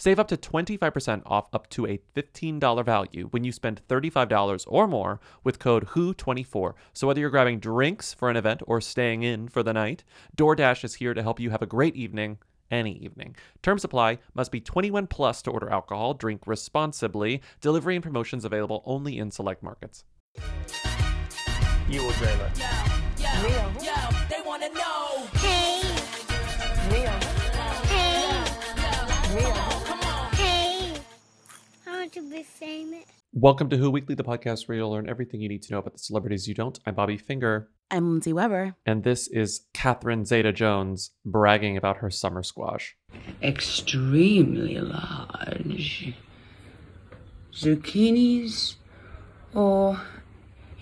save up to 25% off up to a $15 value when you spend $35 or more with code WHO24. So whether you're grabbing drinks for an event or staying in for the night, DoorDash is here to help you have a great evening any evening. Terms apply. Must be 21 plus to order alcohol. Drink responsibly. Delivery and promotions available only in select markets. You will dream it. They wanna know. Want to be famous. Welcome to Who Weekly, the podcast where you'll learn everything you need to know about the celebrities you don't. I'm Bobby Finger, I'm Lindsay Weber. and this is Catherine Zeta Jones bragging about her summer squash. extremely large. Zucchinis, or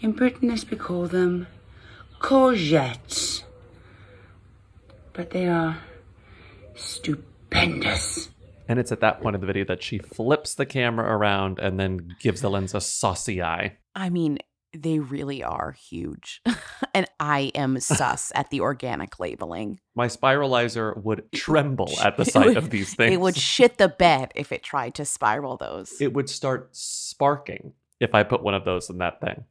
in Britain as we call them, courgettes. But they are stupendous. And it's at that point of the video that she flips the camera around and then gives the lens a saucy eye. I mean, they really are huge. and I am sus at the organic labeling. My spiralizer would tremble at the sight would- of these things. It would shit the bed if it tried to spiral those. it would start sparking if I put one of those in that thing.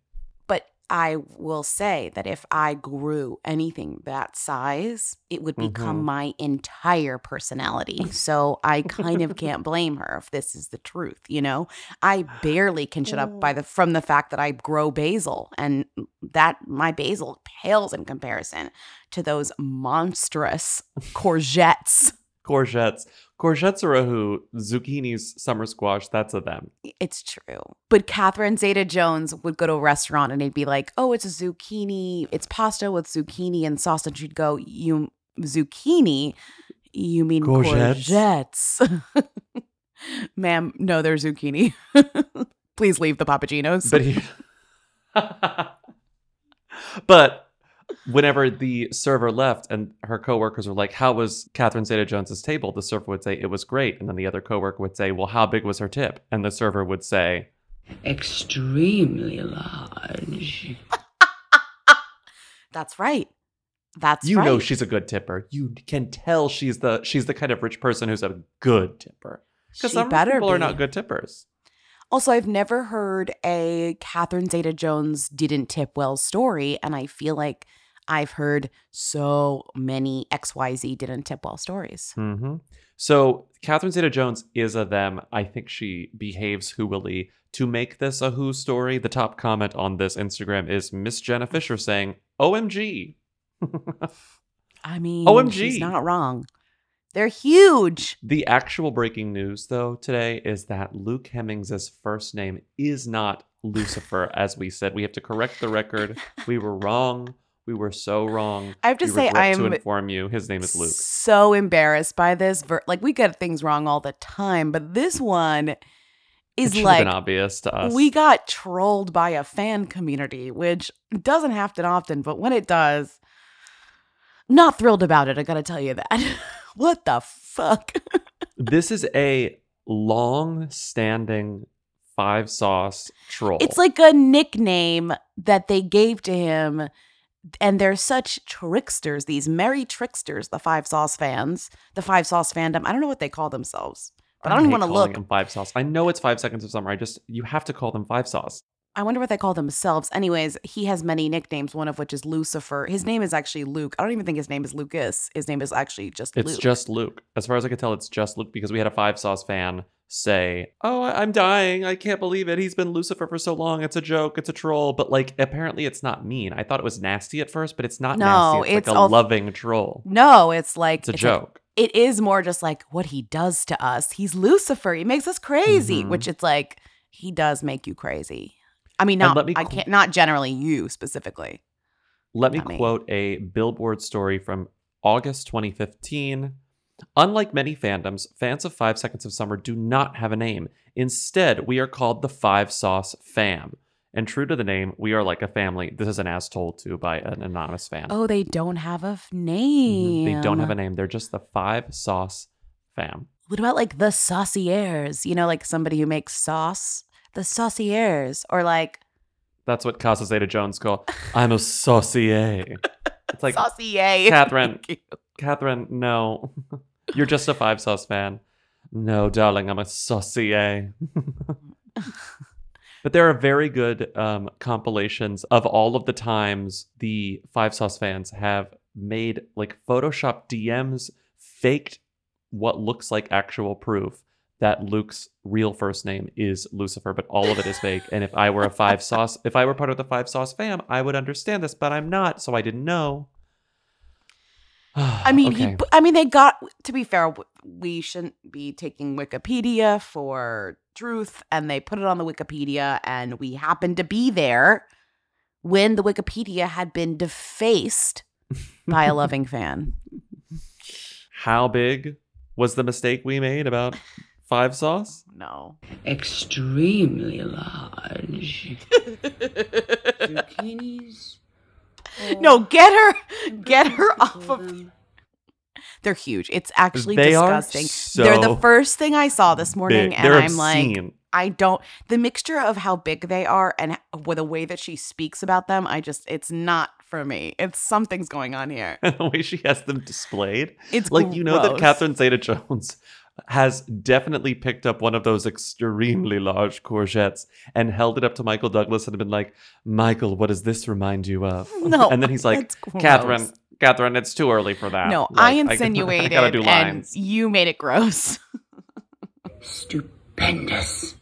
I will say that if I grew anything that size, it would become Mhm. my entire personality. So I kind of can't blame her if this is the truth, you know? I barely can shut up by the from the fact that I grow basil and that my basil pales in comparison to those monstrous courgettes. Courgettes. Courgettes are a who. Zucchinis, summer squash, that's a them. It's true. But Catherine Zeta Jones would go to a restaurant and they'd be like, oh, it's a zucchini, it's pasta with zucchini and sauce. And she'd go, you zucchini, you mean Courgettes?" courgettes. Ma'am, no, they're zucchini. Please leave the Papagenos. But he, but whenever the server left and her coworkers were like, "How was Catherine Zeta-Jones's table?" The server would say, "It was great," and then the other coworker would say, "Well, how big was her tip?" And the server would say, Extremely large. That's right. That's "You right. know she's a good tipper. You can tell she's the she's the kind of rich person who's a good tipper." Because She some better people are not good tippers. Also, I've never heard a Catherine Zeta Jones didn't tip well story, and I feel like I've heard so many XYZ didn't tip well stories. hmm So Catherine Zeta-Jones is a them. I think she behaves whoily to make this a who story. The top comment on this Instagram is Miss Jenna Fischer saying, "OMG." I mean, OMG. she's not wrong. They're huge. The actual breaking news, though, today is that Luke Hemmings' first name is not Lucifer, as we said. We have to correct the record. We were wrong. We were so wrong. I have to We say, I'm to inform you, his name is Luke. So embarrassed by this. Ver- like we get things wrong all the time, but this one is like obvious to us. we got trolled by a fan community, which doesn't happen often, but when it does, not thrilled about it. I gotta tell you that. what the fuck? this is a long-standing five sauce troll. It's like a nickname that they gave to him. And they're such tricksters, these merry tricksters, the Five Sauce fans, the Five Sauce fandom. I don't know what they call themselves, but I, don't even want to look. them five sauce. I know it's five seconds of summer. I just you have to call them five sauce. I wonder what they call themselves. Anyways, he has many nicknames, one of which is Lucifer. His name is actually Luke. I don't even think his name is Lucas. His name is actually just Luke. It's Luke. just Luke. As far as I can tell, it's just Luke because we had a five sauce fan say, "Oh, I'm dying. I can't believe it. He's been Lucifer for so long. It's a joke. It's a troll." But like, apparently, it's not mean. I thought it was nasty at first, but it's not No, nasty. It's, it's like a loving troll. No, it's like It's a like- joke. it is more just like what he does to us. He's Lucifer. He makes us crazy, Mhm. which it's like he does make you crazy. I mean, not me I qu- can't not generally you specifically. Let me Not me. quote a Billboard story from August 2015. Unlike many fandoms, fans of Five Seconds of Summer do not have a name. Instead, we are called the Five Sauce Fam. And true to the name, we are like a family. This is an as told to by an anonymous fan. Oh, they don't have a f- name. They don't have a name. They're just the Five Sauce Fam. What about like the sauciers? You know, like somebody who makes sauce. The sauciers, or like That's what Casa Zeta Jones call. I'm a saucier. It's like saucier. Catherine. Catherine, no. You're just a five sauce fan. No, darling, I'm a saucier. but there are very good um, compilations of all of the times the five sauce fans have made like Photoshop DMs faked what looks like actual proof that Luke's real first name is Lucifer, but all of it is fake. And if I were a five sauce, if I were part of the five sauce fam, I would understand this, but I'm not, so I didn't know. I mean, Okay. he, I mean, they got. To be fair, we shouldn't be taking Wikipedia for truth, and they put it on the Wikipedia, and we happened to be there when the Wikipedia had been defaced by a loving fan. How big was the mistake we made about five sauce? No. Extremely large. Zucchinis. No, get her, get her off of. them They're huge. It's actually They are disgusting. They're the first thing I saw this morning, Big. and They're I'm like. I don't. The mixture of how big they are and with the way that she speaks about them, I just, it's not for me. It's something's going on here. the way she has them displayed. It's like you know that gross. Catherine Zeta Jones has definitely picked up one of those extremely large courgettes and held it up to Michael Douglas and been like, Michael, what does this remind you of? No, and then he's like. Catherine, Catherine, it's too early for that. No, Like, I I insinuated, gotta do and you made it gross. Stupendous.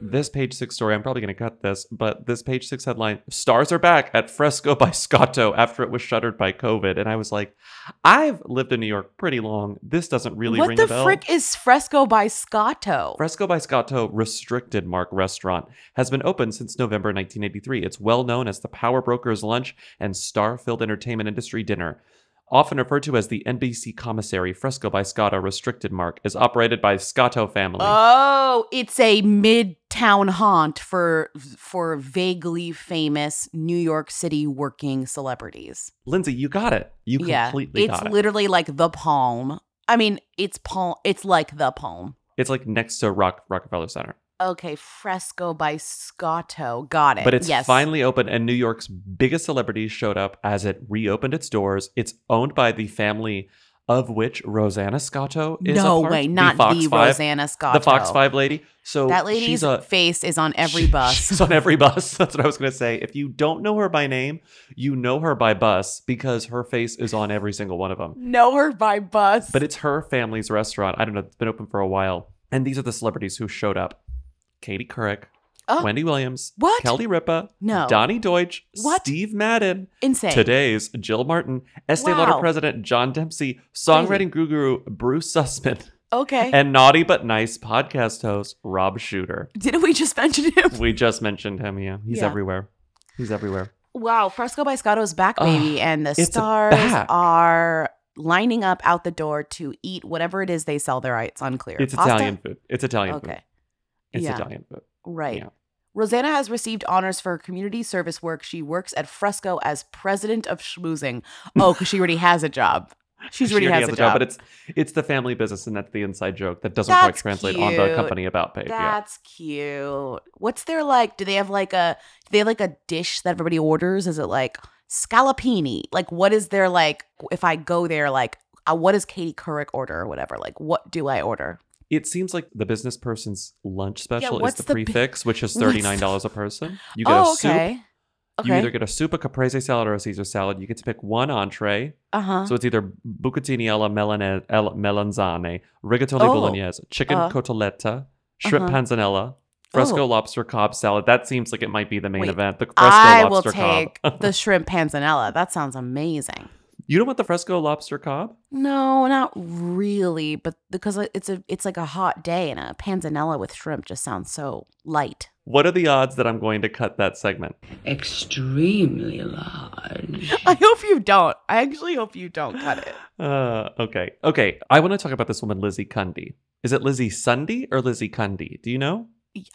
This page six story, I'm probably going to cut this, but this page six headline Stars are back at Fresco by Scotto after it was shuttered by COVID. And I was like, I've lived in New York pretty long. This doesn't really what ring the a bell. frick is Fresco by Scotto? Fresco by Scotto Restricted Mark Restaurant has been open since November 1983. It's well known as the Power Brokers Lunch and Star Filled Entertainment Industry Dinner. Often referred to as the NBC Commissary, Fresco by Scotto Restricted Mark is operated by Scotto family. Oh, it's a midtown haunt for for vaguely famous New York City working celebrities. Lindsay, you got it. You completely it's got it. It's literally like the Palm. I mean, it's Palm. It's like the Palm. it's like next to Rock Rockefeller Center. Okay, Fresco by Scotto. Got it. But it's yes. finally open, and New York's biggest celebrities showed up as it reopened its doors. It's owned by the family of which Rosanna Scotto is a No part, way, not Fox the Five, Rosanna Scotto. the Fox Five lady. So That lady's a, face is on every she- bus. She's on every bus. That's what I was going to say. If you don't know her by name, you know her by bus because her face is on every single one of them. know her by bus. But it's her family's restaurant. I don't know. It's been open for a while. And these are the celebrities who showed up Katie Couric, Oh. Wendy Williams, What? Kelly Ripa, No. Donny Deutsch, What? Steve Madden, insane. today's Jill Martin, Estee Lauder president John Dempsey, songwriting guru Bruce Sussman, Okay. and naughty but nice podcast host Rob Shooter. Didn't we just mention him? We just mentioned him. Yeah, he's Yeah. everywhere. He's everywhere. Wow, Fresco by Scotto's back, Ugh, baby, and the it's stars back. are lining up out the door to eat whatever it is they sell there. It's unclear. It's Pasta? Italian food. It's Italian Okay, food. It's Yeah. Italian food. right. Yeah. Rosanna has received honors for her community service work. She works at Fresco as president of schmoozing. Oh, because she already has a job. She's She already, has a job. but it's it's the family business, and that's the inside joke that doesn't quite That's translate on the company about page. Yeah. That's cute. What's their like? Do they have like a do they have like a dish that everybody orders? Is it like scallopini? Like what is their like if I go there like uh, what does Katie Couric order or whatever? Like what do I order? It seems like the business person's lunch special is what's the, the bi- prix fixe, which is what's thirty nine dollars a person. You get oh, a soup. okay. You Okay. either get a soup, a caprese salad, or a Caesar salad. You get to pick one entree. uh-huh. So it's either bucatini alla melane, alla melanzane, rigatoni Oh, bolognese, chicken uh. cotoletta, shrimp Uh-huh. panzanella, fresco Oh. lobster Cobb salad. That seems like it might be the main Wait, event. The fresco I will lobster take Cobb. the shrimp panzanella. That sounds amazing. You don't want the fresco lobster Cobb? No, not really, but because it's a it's like a hot day and a panzanella with shrimp just sounds so light. What are the odds that I'm going to cut that segment? Extremely large. I hope you don't. I actually hope you don't cut it. Uh, okay. Okay. I want to talk about this woman, Lizzie Cundy. Is it Lizzie Sunday or Lizzie Cundy? Do you know?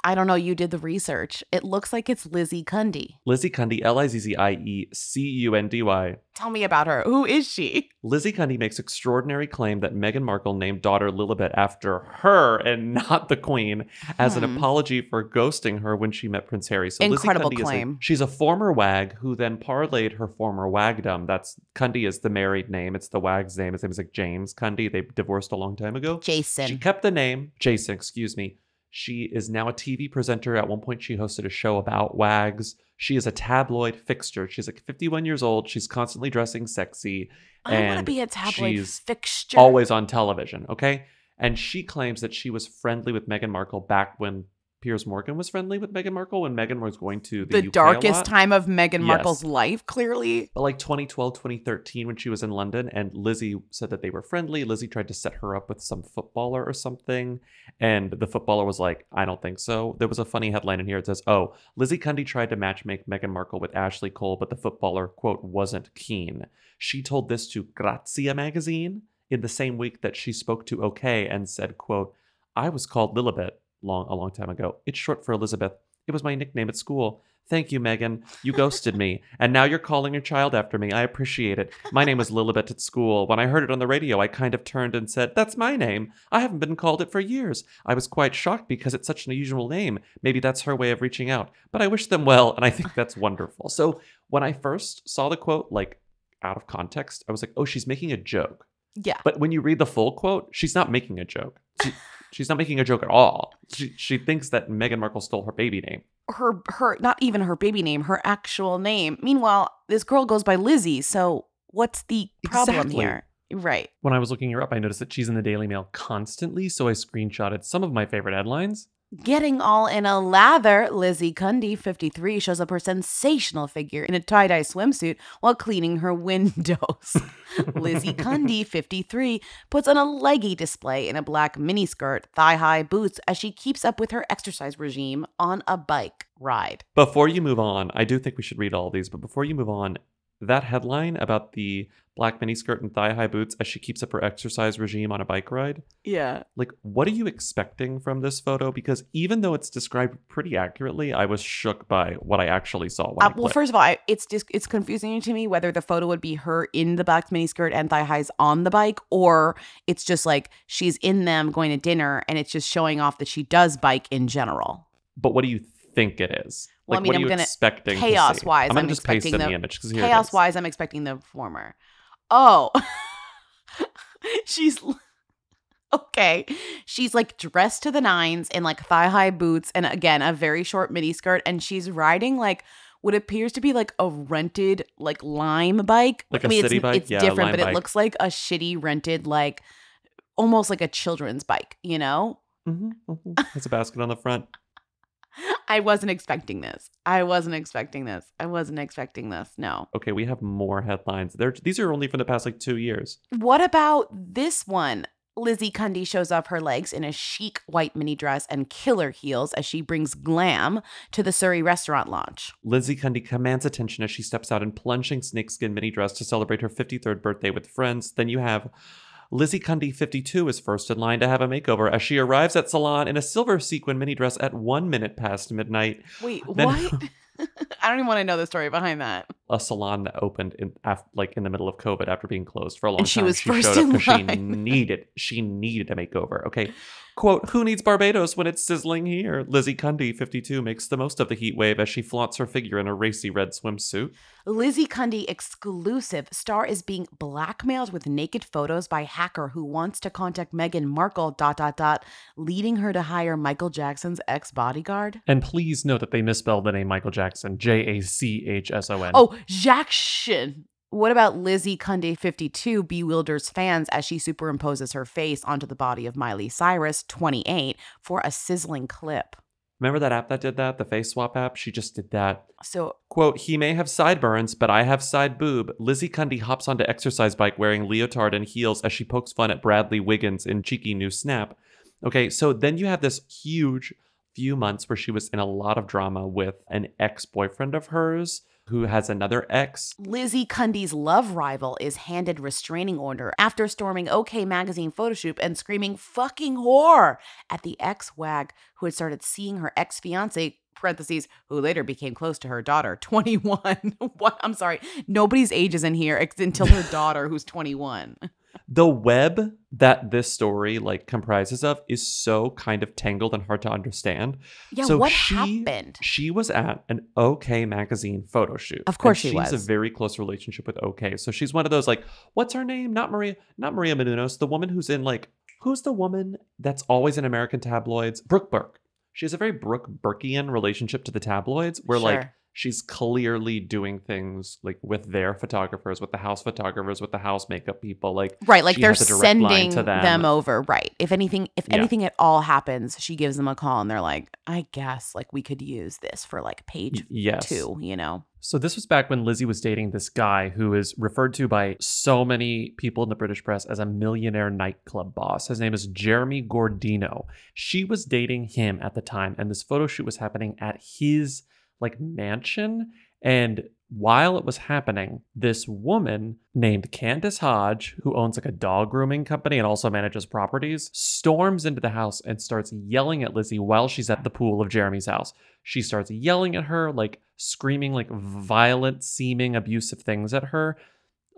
I don't know. You did the research. It looks like it's Lizzie Cundy. Lizzie Cundy, L I Z Z I E C U N D Y. Tell me about her. Who is she? Lizzie Cundy makes extraordinary claim that Meghan Markle named daughter Lilibet after her and not the Queen as an Hmm. apology for ghosting her when she met Prince Harry. So Incredible Lizzie Cundy claim. Is a, she's a former wag who then parlayed her former wagdom. That's Cundy is the married name. It's the wag's name. His name is like James Cundy. They divorced a long time ago. Jason. She kept the name Jason, excuse me. She is now a TV presenter. At one point, she hosted a show about wags. She is a tabloid fixture. She's like 51 years old. She's constantly dressing sexy. I want to be a tabloid she's fixture. Always on television, okay? And she claims that she was friendly with Meghan Markle back when Piers Morgan was friendly with Meghan Markle when Meghan was going to the, the darkest time of Meghan Yes. Markle's life, clearly. But like 2012, 2013, when she was in London, and Lizzie said that they were friendly. Lizzie tried to set her up with some footballer or something. And the footballer was like, I don't think so. There was a funny headline in here. It says, Oh, Lizzie Cundy tried to matchmake Meghan Markle with Ashley Cole, but the footballer, quote, wasn't keen. She told this to Grazia magazine in the same week that she spoke to OK and said, quote, I was called Lilibet long a long time ago. It's short for Elizabeth. It was my nickname at school. Thank you, Meghan. You ghosted me, and now you're calling your child after me. I appreciate it. My name was Lilibet at school. When I heard it on the radio, I kind of turned and said, That's my name. I haven't been called it for years. I was quite shocked because it's such an unusual name. Maybe that's her way of reaching out. But I wish them well, and I think that's wonderful. So when I first saw the quote, like out of context, I was like, Oh, she's making a joke. Yeah. But when you read the full quote, she's not making a joke. She, she's not making a joke at all. She, she thinks that Meghan Markle stole her baby name. her her not even her baby name, her actual name. Meanwhile, this girl goes by Lizzie. So what's the problem Exactly. here? Right. When I was looking her up, I noticed that she's in the Daily Mail constantly, so I screenshotted some of my favorite headlines. Getting all in a lather, Lizzie Cundy, 53, shows up her sensational figure in a tie dye swimsuit while cleaning her windows. Lizzie Cundy, 53, puts on a leggy display in a black miniskirt, thigh high boots as she keeps up with her exercise regime on a bike ride. Before you move on, I do think we should read all these, but before you move on, that headline about the black miniskirt and thigh high boots as she keeps up her exercise regime on a bike ride, Yeah. like, what are you expecting from this photo? Because even though it's described pretty accurately, I was shook by what I actually saw. When Uh, I well, first of all, I, it's just it's confusing to me whether the photo would be her in the black miniskirt and thigh highs on the bike, or it's just like she's in them going to dinner, and it's just showing off that she does bike in general. But what do you think it is? Well, I mean, what are I'm you gonna- expecting? to see? Chaos wise, I'm I'm, just paste expecting in the, the image because chaos is. wise, I'm expecting the former. Oh, she's okay. She's like dressed to the nines in like thigh high boots and again a very short mini skirt, and she's riding like what appears to be like a rented like lime bike. Like I a mean, city it's, bike? It's Yeah, different, but it looks like a shitty rented like almost like a children's bike. You know. hmm hmm Has a basket on the front. I wasn't expecting this. I wasn't expecting this. I wasn't expecting this. No. Okay, we have more headlines. They're, these are only from the past like two years. What about this one? Lizzie Cundy shows off her legs in a chic white mini dress and killer heels as she brings glam to the Surrey restaurant launch. Lizzie Cundy commands attention as she steps out in plunging snakeskin mini dress to celebrate her 53rd birthday with friends. Then you have Lizzie Cundy 52 is first in line to have a makeover as she arrives at salon in a silver sequin mini dress at one minute past midnight. Wait, Then- what? I don't even want to know the story behind that. A salon that opened in af- like in the middle of COVID after being closed for a long time. And she time. was first in 'cause she line. needed she needed a makeover. Okay, quote: Who needs Barbados when it's sizzling here? Lizzie Cundy 52 makes the most of the heat wave as she flaunts her figure in a racy red swimsuit. Lizzie Cundy exclusive. Star is being blackmailed with naked photos by hacker who wants to contact Meghan Markle, dot, dot, dot, leading her to hire Michael Jackson's ex bodyguard. And please note that they misspelled the name Michael Jackson, J A C H S O N. Oh, Jackson. What about Lizzie Cundy 52 bewilders fans as she superimposes her face onto the body of Miley Cyrus 28 for a sizzling clip? Remember that app that did that? The face swap app? She just did that. So Quote, he may have sideburns, but I have side boob. Lizzie Cundy hops onto exercise bike wearing leotard and heels as she pokes fun at Bradley Wiggins in cheeky new snap. Okay, so then you have this huge few months where she was in a lot of drama with an ex-boyfriend of hers who has another ex. Lizzie Cundy's love rival is handed restraining order after storming OK magazine photo shoot and screaming fucking whore at the ex-wag who had started seeing her ex-fiance parentheses who later became close to her daughter 21 what? I'm sorry. Nobody's age is in here until her daughter who's 21 The web that this story like comprises of is so kind of tangled and hard to understand. yeah So what she- happened She was at an OK magazine photo shoot. Of course she she's was. a very close relationship with OK. So she's one of those like, what's her name? Not Maria, not Maria Menounos, the woman who's in like, who's the woman that's always in American tabloids? Brooke Burke. She has a very Brooke Burkean relationship to the tabloids where like Sure. She's clearly doing things like with their photographers, with the house photographers, with the house makeup people. Like right like they're has a direct line sending to them. them. over right if anything if Yeah. anything at all happens she gives them a call and they're like i guess like we could use this for like page yes. two you know So this was back when Lizzie was dating this guy who is referred to by so many people in the British press as a millionaire nightclub boss. His name is Jeremy Gordeno. She was dating him at the time, and this photo shoot was happening at his like mansion. And while it was happening, this woman named Candace Hodge, who owns like a dog grooming company and also manages properties, storms into the house and starts yelling at Lizzie while she's at the pool of Jeremy's house. She starts yelling at her, like screaming like violent seeming abusive things at her.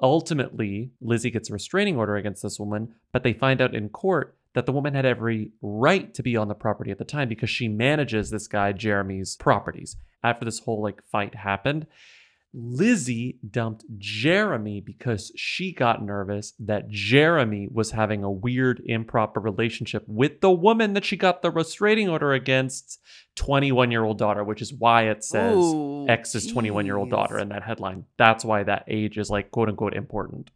Ultimately, Lizzie gets a restraining order against this woman, but they find out in court that the woman had every right to be on the property at the time because she manages this guy Jeremy's properties. After this whole like fight happened, Lizzie dumped Jeremy because she got nervous that Jeremy was having a weird, improper relationship with the woman that she got the restraining order against, 21 year old daughter, which is why it says Ooh, X's 21 year old daughter in that headline. That's why that age is like quote unquote important.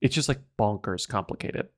It's just like bonkers complicated.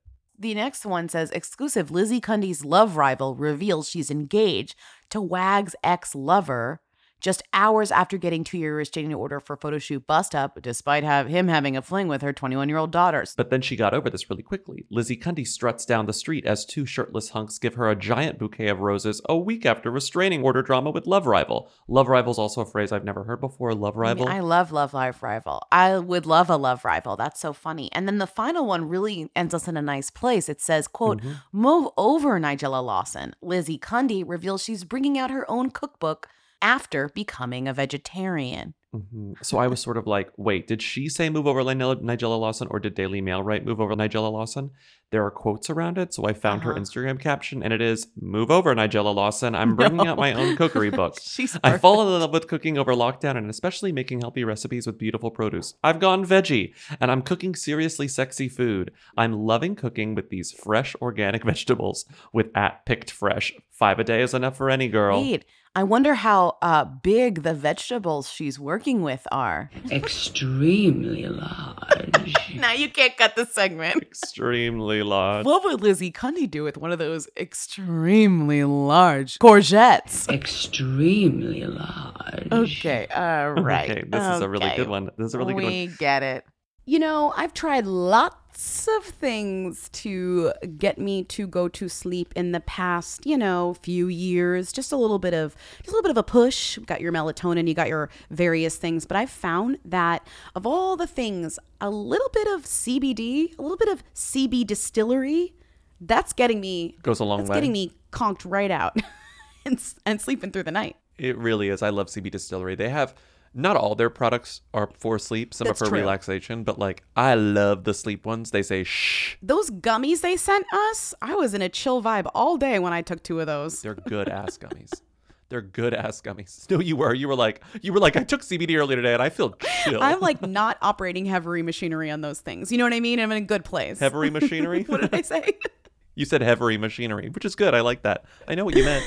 The next one says exclusive Lizzie Cundy's love rival reveals she's engaged to Wag's ex lover just hours after getting two year restraining order for photo shoot bust up, despite have him having a fling with her 21 year old daughters. But then she got over this really quickly. Lizzie Cundy struts down the street as two shirtless hunks give her a giant bouquet of roses a week after restraining order drama with Love Rival. Love Rival's also a phrase I've never heard before. Love Rival. I love Love Live Rival. I would love a love rival. That's so funny. And then the final one really ends us in a nice place. It says, quote, Mm-hmm. move over Nigella Lawson. Lizzie Cundy reveals she's bringing out her own cookbook after becoming a vegetarian. Mhm. So I was sort of like, wait, did she say move over Nigella Lawson or did Daily Mail write move over Nigella Lawson? There are quotes around it. So I found her Uh-huh. Instagram caption and it is move over Nigella Lawson. I'm bringing out my own cookery book. I fall in love with cooking over lockdown and especially making healthy recipes with beautiful produce. I've gone veggie and I'm cooking seriously sexy food. I'm loving cooking with these fresh organic vegetables with at picked fresh. Five a day is enough for any girl. Wait, I wonder how uh, big the vegetables she's working with are. Extremely large. Now you can't cut the segment. Extremely large. What would Lizzie Cundy do with one of those extremely large courgettes? Extremely large. Okay, all right. Okay, this is a really good one. This is a really good one. we get it. You know, I've tried lots of things to get me to go to sleep in the past, you know, few years. Just a little bit of just a little bit of a push. Got your melatonin, you got your various things, but I've found that of all the things, a little bit of CBD, a little bit of CB distillery, that's getting me Goes a long that's way. getting me conked right out and and sleeping through the night. It really is. I love CB Distillery. They have not all their products are for sleep. Some That's are for true. relaxation, but like I love the sleep ones. They say shh. Those gummies they sent us, I was in a chill vibe all day when I took two of those. They're good ass gummies. They're good ass gummies. No, you were. You were like you were like I took CBD earlier today and I feel chill. I'm like not operating heavy machinery on those things. You know what I mean? I'm in a good place. heavy machinery. what did I say? You said heavy machinery, which is good. I like that. I know what you meant.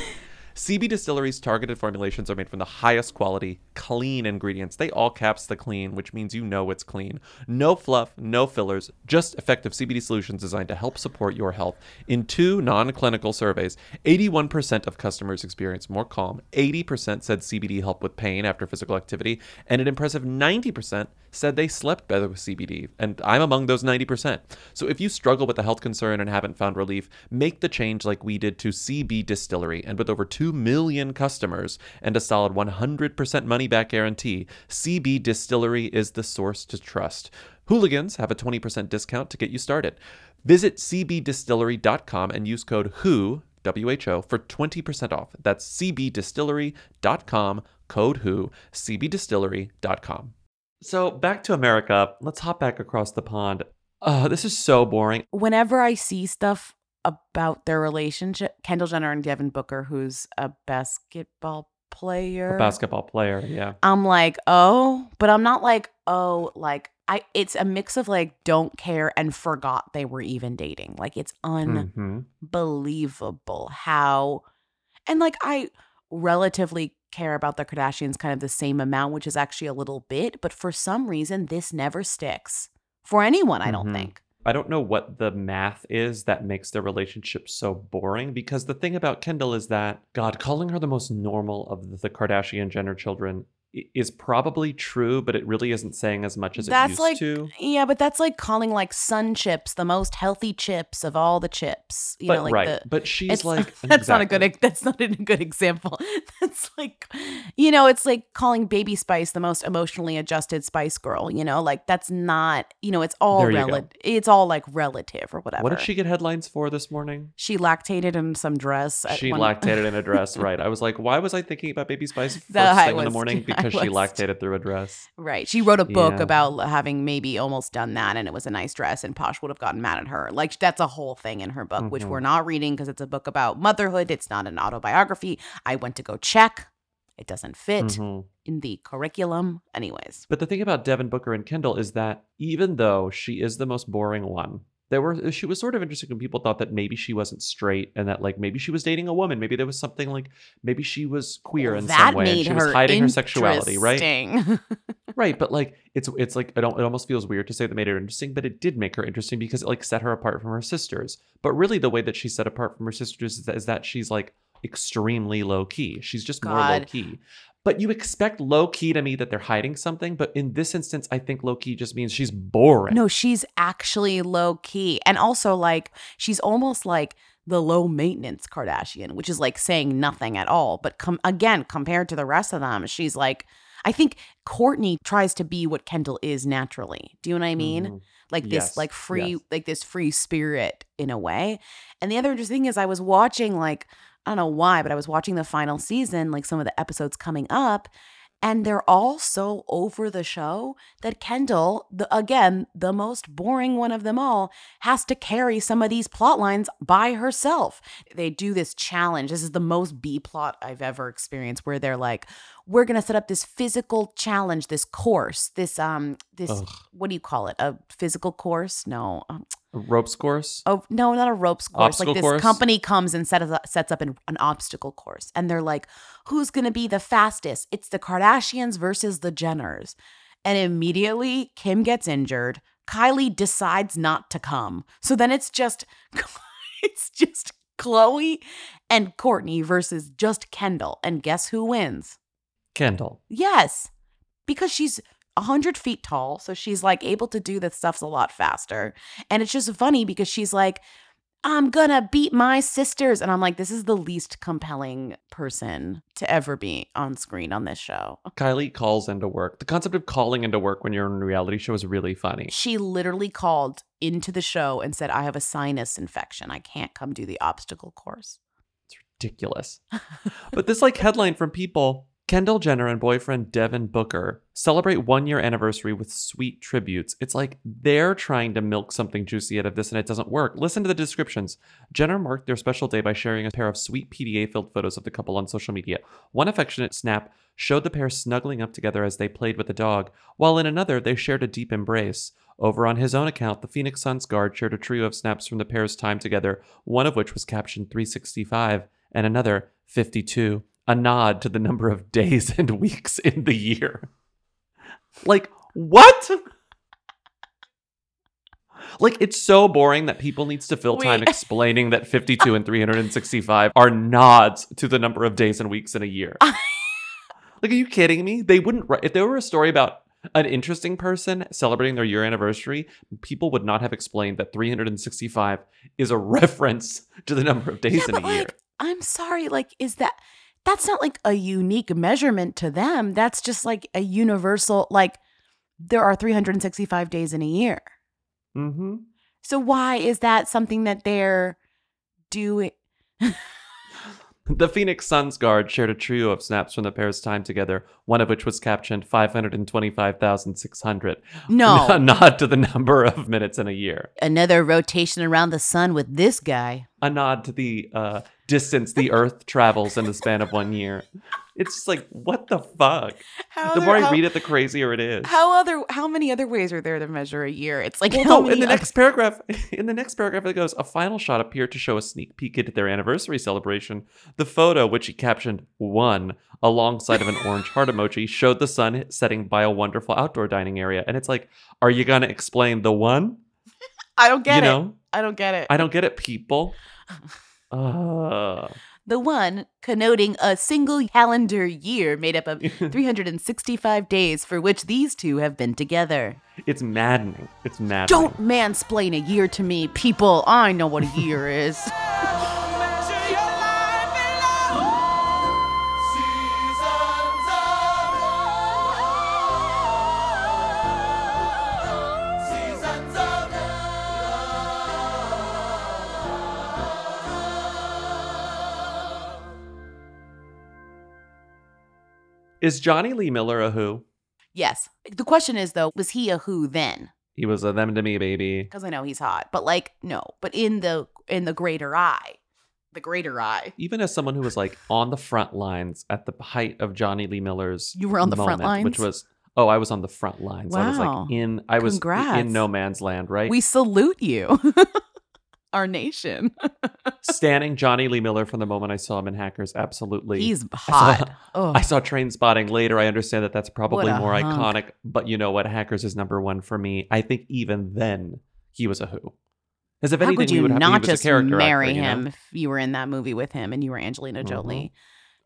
CB Distillery's targeted formulations are made from the highest quality, clean ingredients. They all caps the clean, which means you know it's clean. No fluff, no fillers, just effective CBD solutions designed to help support your health. In two non clinical surveys, 81% of customers experienced more calm, 80% said CBD helped with pain after physical activity, and an impressive 90% said they slept better with CBD. And I'm among those 90%. So if you struggle with a health concern and haven't found relief, make the change like we did to CB Distillery. And with over 2 million customers and a solid 100% money back guarantee, CB Distillery is the source to trust. Hooligans have a 20% discount to get you started. Visit cbdistillery.com and use code WHO, WHO, for 20% off. That's cbdistillery.com, code WHO, cbdistillery.com. So back to America. Let's hop back across the pond. Uh, this is so boring. Whenever I see stuff about their relationship, Kendall Jenner and Devin Booker, who's a basketball player, A basketball player, yeah. I'm like, oh, but I'm not like, oh, like I. It's a mix of like don't care and forgot they were even dating. Like it's Mhm. unbelievable how, and like I relatively care about the Kardashians kind of the same amount, which is actually a little bit, but for some reason this never sticks for anyone. I don't Mhm. think. I don't know what the math is that makes their relationship so boring because the thing about Kendall is that, God, calling her the most normal of the Kardashian Jenner children is probably true, but it really isn't saying as much as it used like to. yeah, but that's like calling like Sun Chips the most healthy chips of all the chips. You but know, like right, the but she's like that's not a good that's not a good example. That's like you know, it's like calling Baby Spice the most emotionally adjusted Spice Girl. You know, like that's not you know, it's all There you go. relative. It's all like relative or whatever. What did she get headlines for this morning? She lactated in some dress. She one- lactated in a dress, right? I was like, why was I thinking about Baby Spice first thing in the morning? Because she lactated through a dress. Right. She wrote a book Yeah. about having maybe almost done that and it was a nice dress and Posh would have gotten mad at her. Like that's a whole thing in her book, which Mhm. we're not reading because it's a book about motherhood. It's not an autobiography. I went to go check. It doesn't fit Mhm. in the curriculum. Anyways. But the thing about Devin Booker and Kendall is that even though she is the most boring one, there were uh, she was sort of interesting when people thought that maybe she wasn't straight and that like maybe she was dating a woman. Maybe there was something like maybe she was queer in some way and she was hiding her sexuality, right? Right, but like it's it's like it, it almost feels weird to say that made her interesting, but it did make her interesting because it like set her apart from her sisters. But really, the way that she's set apart from her sisters is that, is that she's like extremely low key. She's just more low key. But you expect low key to me that they're hiding something, but in this instance, I think low key just means she's boring. No, she's actually low key. And also, like, she's almost like the low maintenance Kardashian, which is like saying nothing at all. But com- again, compared to the rest of them, she's like, I think Kourtney tries to be what Kendall is naturally. Do you know what I mean? Mhm. Like this, Yes, like free, yes. like this free spirit in a way. And the other interesting thing is, I was watching, like, I don't know why, but I was watching the final season, like some of the episodes coming up, and they're all so over the show that Kendall, the again, the most boring one of them all, has to carry some of these plot lines by herself. They do this challenge. This is the most B plot I've ever experienced where they're like, we're going to set up this physical challenge, this course, this um this Ugh. what do you call it? A physical course? No. Um, A ropes course. Oh no, not a ropes course. Obstacle like this course? company comes and sets up, sets up an, an obstacle course, and they're like, "Who's gonna be the fastest?" It's the Kardashians versus the Jenners, and immediately Kim gets injured. Kylie decides not to come, so then it's just, it's just Khloé and Kourtney versus just Kendall, and guess who wins? Kendall. Yes, because she's a hundred feet tall, so she's like able to do this stuff a lot faster. And it's just funny because she's like, "I'm gonna beat my sisters," and I'm like, "This is the least compelling person to ever be on screen on this show." Kylie calls into work. The concept of calling into work when you're in a reality show is really funny. She literally called into the show and said, "I have a sinus infection. I can't come do the obstacle course." It's ridiculous. but this like headline from people Kendall Jenner and boyfriend Devin Booker celebrate one year anniversary with sweet tributes. It's like they're trying to milk something juicy out of this and it doesn't work. Listen to the descriptions. Jenner marked their special day by sharing a pair of sweet PDA filled photos of the couple on social media. One affectionate snap showed the pair snuggling up together as they played with a dog, while in another, they shared a deep embrace. Over on his own account, the Phoenix Suns guard shared a trio of snaps from the pair's time together, one of which was captioned 365 and another 52, a nod to the number of days and weeks in the year. Like, what? Like, it's so boring that people needs to fill time Wait. explaining that 52 and 365 are nods to the number of days and weeks in a year. like, are you kidding me? They wouldn't write, if there were a story about an interesting person celebrating their year anniversary, people would not have explained that 365 is a reference to the number of days Yeah, in a year. like, I'm sorry, like, is that that's not like a unique measurement to them. That's just like a universal, like, there are 365 days in a year. Mm-hmm. So why is that something that they're doing? The Phoenix Suns guard shared a trio of snaps from the pair's time together, one of which was captioned 525,600. a No, nod to the number of minutes in a year. another rotation around the sun with this guy. A nod to the uh, distance the Earth travels in the span of one year. It's just like, what the fuck? How the more I how- read it, the crazier it is. How other? How many other ways are there to measure a year? It's like Well, how no, many in the other- next paragraph, in the next paragraph, it goes. A final shot appeared to show a sneak peek into their anniversary celebration. The photo, which he captioned "one" alongside of an orange heart emoji, showed the sun setting by a wonderful outdoor dining area. And it's like, are you gonna explain the one? I don't get it. you it. know, I don't get it. I don't get it, people. Uh, the one connoting a single calendar year made up of 365 days for which these two have been together. it's maddening. It's maddening. Don't mansplain a year to me, people. I know what a year is. Is Jonny Lee Miller a who? yes. The question is, though, was he a who then? He was a them to me baby. Because I know he's hot, but like, no. But in the in the greater eye, the greater eye. Even as someone who was like on the front lines at the height of Jonny Lee Miller's You were on the front moment, which was oh, I was on the front lines. I was Wow. like in I was Congrats. in no man's land, right? We salute you, our nation. Standing Jonny Lee Miller from the moment I saw him in Hackers, absolutely. He's I hot. saw, Oh, I saw Trainspotting later. I understand that that's probably more hunk. iconic, but you know what? Hackers is number one for me. I think even then he was a who. As if How anything, could you would have not just a character marry actor, you know? him if you were in that movie with him and you were Angelina Mhm. Jolie?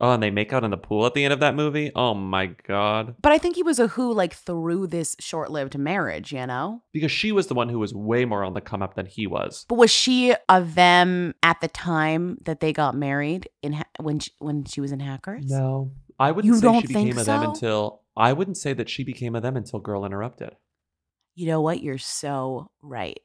Oh, and they make out in the pool at the end of that movie. Oh my god! But I think he was a who like through this short-lived marriage, you know? Because she was the one who was way more on the come up than he was. But was she a them at the time that they got married in ha- when she, when she was in Hackers? No, I wouldn't You say she became a them so? until I wouldn't say that she became a them until Girl Interrupted. You know what? You're so right.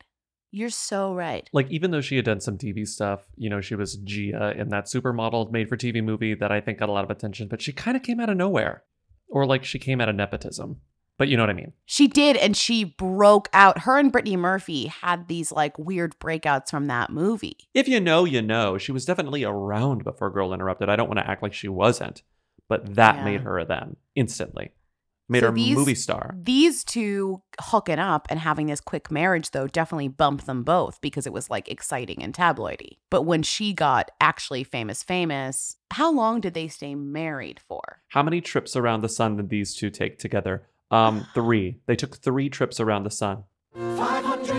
You're so right. Like even though she had done some TV stuff, you know, she was Gia in that supermodel made for TV movie that I think got a lot of attention, but she kind of came out of nowhere, or like she came out of nepotism. But you know what I mean? She did, and she broke out. Her and Brittany Murphy had these like weird breakouts from that movie. If you know, you know. She was definitely around before Girl Interrupted. I don't want to act like she wasn't, but that Yeah. made her a them instantly. Made So her a these- movie star. These two hooking up and having this quick marriage, though, definitely bumped them both because it was like exciting and tabloidy. But when she got actually famous, famous, how long did they stay married for? How many trips around the sun did these two take together? Um, three. They took three trips around the sun.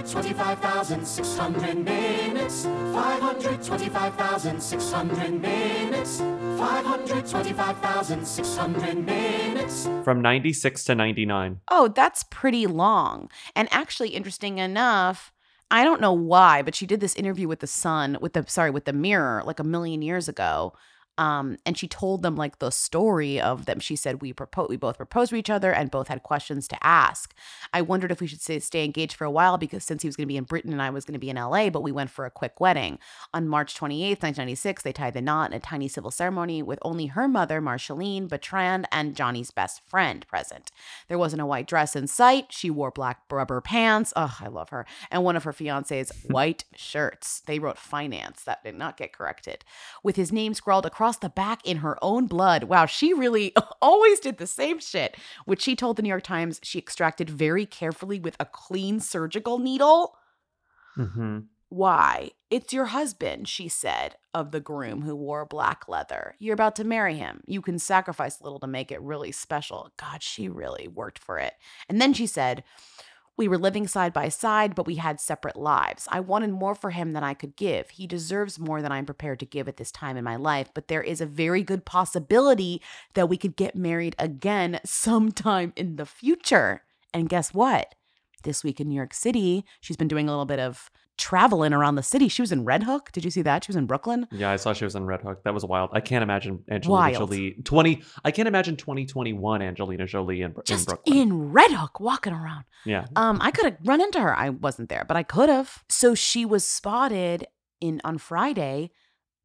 525,600 minutes. 525,600 minutes. 525,600 minutes. From 96 to 99. Oh, that's pretty long. And actually, interesting enough, I don't know why, but she did this interview with the Sun, with the sorry, with the Mirror, like a million years ago. Um, and she told them like the story of them. She said we proposed, we both proposed to each other, and both had questions to ask. I wondered if we should stay, stay engaged for a while because since he was going to be in Britain and I was going to be in LA, but we went for a quick wedding on March 28th, 1996. They tied the knot in a tiny civil ceremony with only her mother, Marcheline Bertrand, and Jonny's best friend present. There wasn't a white dress in sight. She wore black rubber pants. Oh, I love her. And one of her fiance's white shirts. They wrote finance. That did not get corrected. With his name scrawled across the back in her own blood. Wow, she really always did the same shit, which she told the New York Times she extracted very carefully with a clean surgical needle. hmm Why? It's your husband, she said of the groom who wore black leather. You're about to marry him. You can sacrifice a little to make it really special. God, she really worked for it. And then she said, we were living side by side, but we had separate lives. I wanted more for him than I could give. He deserves more than I'm prepared to give at this time in my life, but there is a very good possibility that we could get married again sometime in the future. And guess what? This week in New York City, she's been doing a little bit of traveling around the city. She was in Red Hook. Did you see that? She was in Brooklyn. Yeah, I saw she was in Red Hook. That was wild. I can't imagine Angelina Wild. Jolie. Twenty. I can't imagine 2021 Angelina Jolie in, in Just Brooklyn. in Red Hook walking around. yeah. Um, I could have run into her. I wasn't there, but I could have. So she was spotted in on Friday.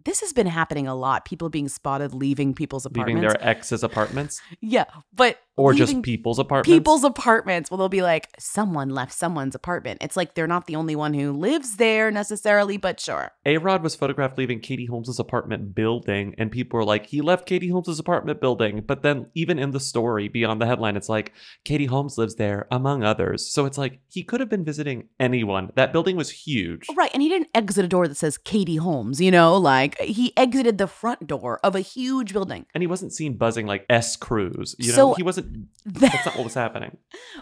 This has been happening a lot. People being spotted leaving people's apartments, Leaving their ex's apartments yeah, but or just people's apartments. people's apartments. Well, they'll be like, someone left someone's apartment. It's like they're not the only one who lives there necessarily, but sure. A Rod was photographed leaving Katie Holmes's apartment building, and people were like, he left Katie Holmes's apartment building. But then, even in the story beyond the headline, it's like, Katie Holmes lives there, among others. So it's like, he could have been visiting anyone. That building was huge. Right. And he didn't exit a door that says Katie Holmes, you know, like he exited the front door of a huge building. And he wasn't seen buzzing like S. Cruz. You know, So- he wasn't, that's not what was happening.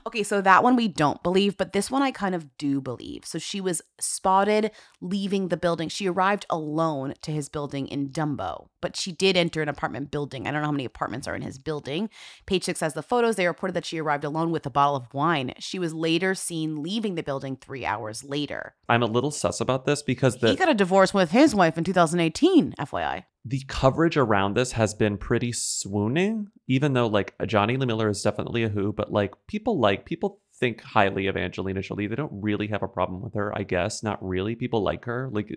Okay, so that one we don't believe, but this one I kind of do believe. So she was spotted leaving the building. She arrived alone to his building in Dumbo, but she did enter an apartment building. I don't know how many apartments are in his building. Page Six has the photos. They reported that she arrived alone with a bottle of wine. She was later seen leaving the building three hours later. I'm a little sus about this because the he got a divorce with his wife in 2018, FYI. the coverage around this has been pretty swooning even though like Jonny Lee Miller is definitely a who but like people like people think highly of Angelina Jolie they don't really have a problem with her I guess not really people like her like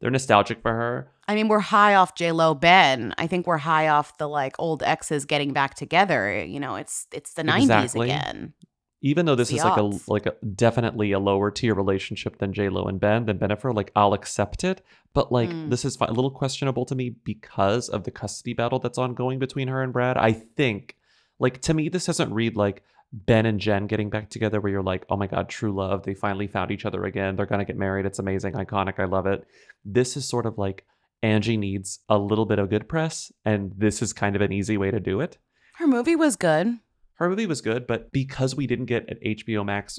they're nostalgic for her I mean, we're high off J Lo Ben. I think we're high off the like old exes getting back together. You know, it's it's the 90s Exactly. again. even though this The is like a like a definitely a lower tier relationship than J Lo and Ben than Bennifer, like I'll accept it. But like Mm. this is a little questionable to me because of the custody battle that's ongoing between her and Brad. I think like to me this doesn't read like Ben and Jen getting back together where you're like, oh my god, true love. They finally found each other again. They're gonna get married. It's amazing, iconic. I love it. This is sort of like Angie needs a little bit of good press, and this is kind of an easy way to do it. Her movie was good. Her movie was good, but because we didn't get an HBO Max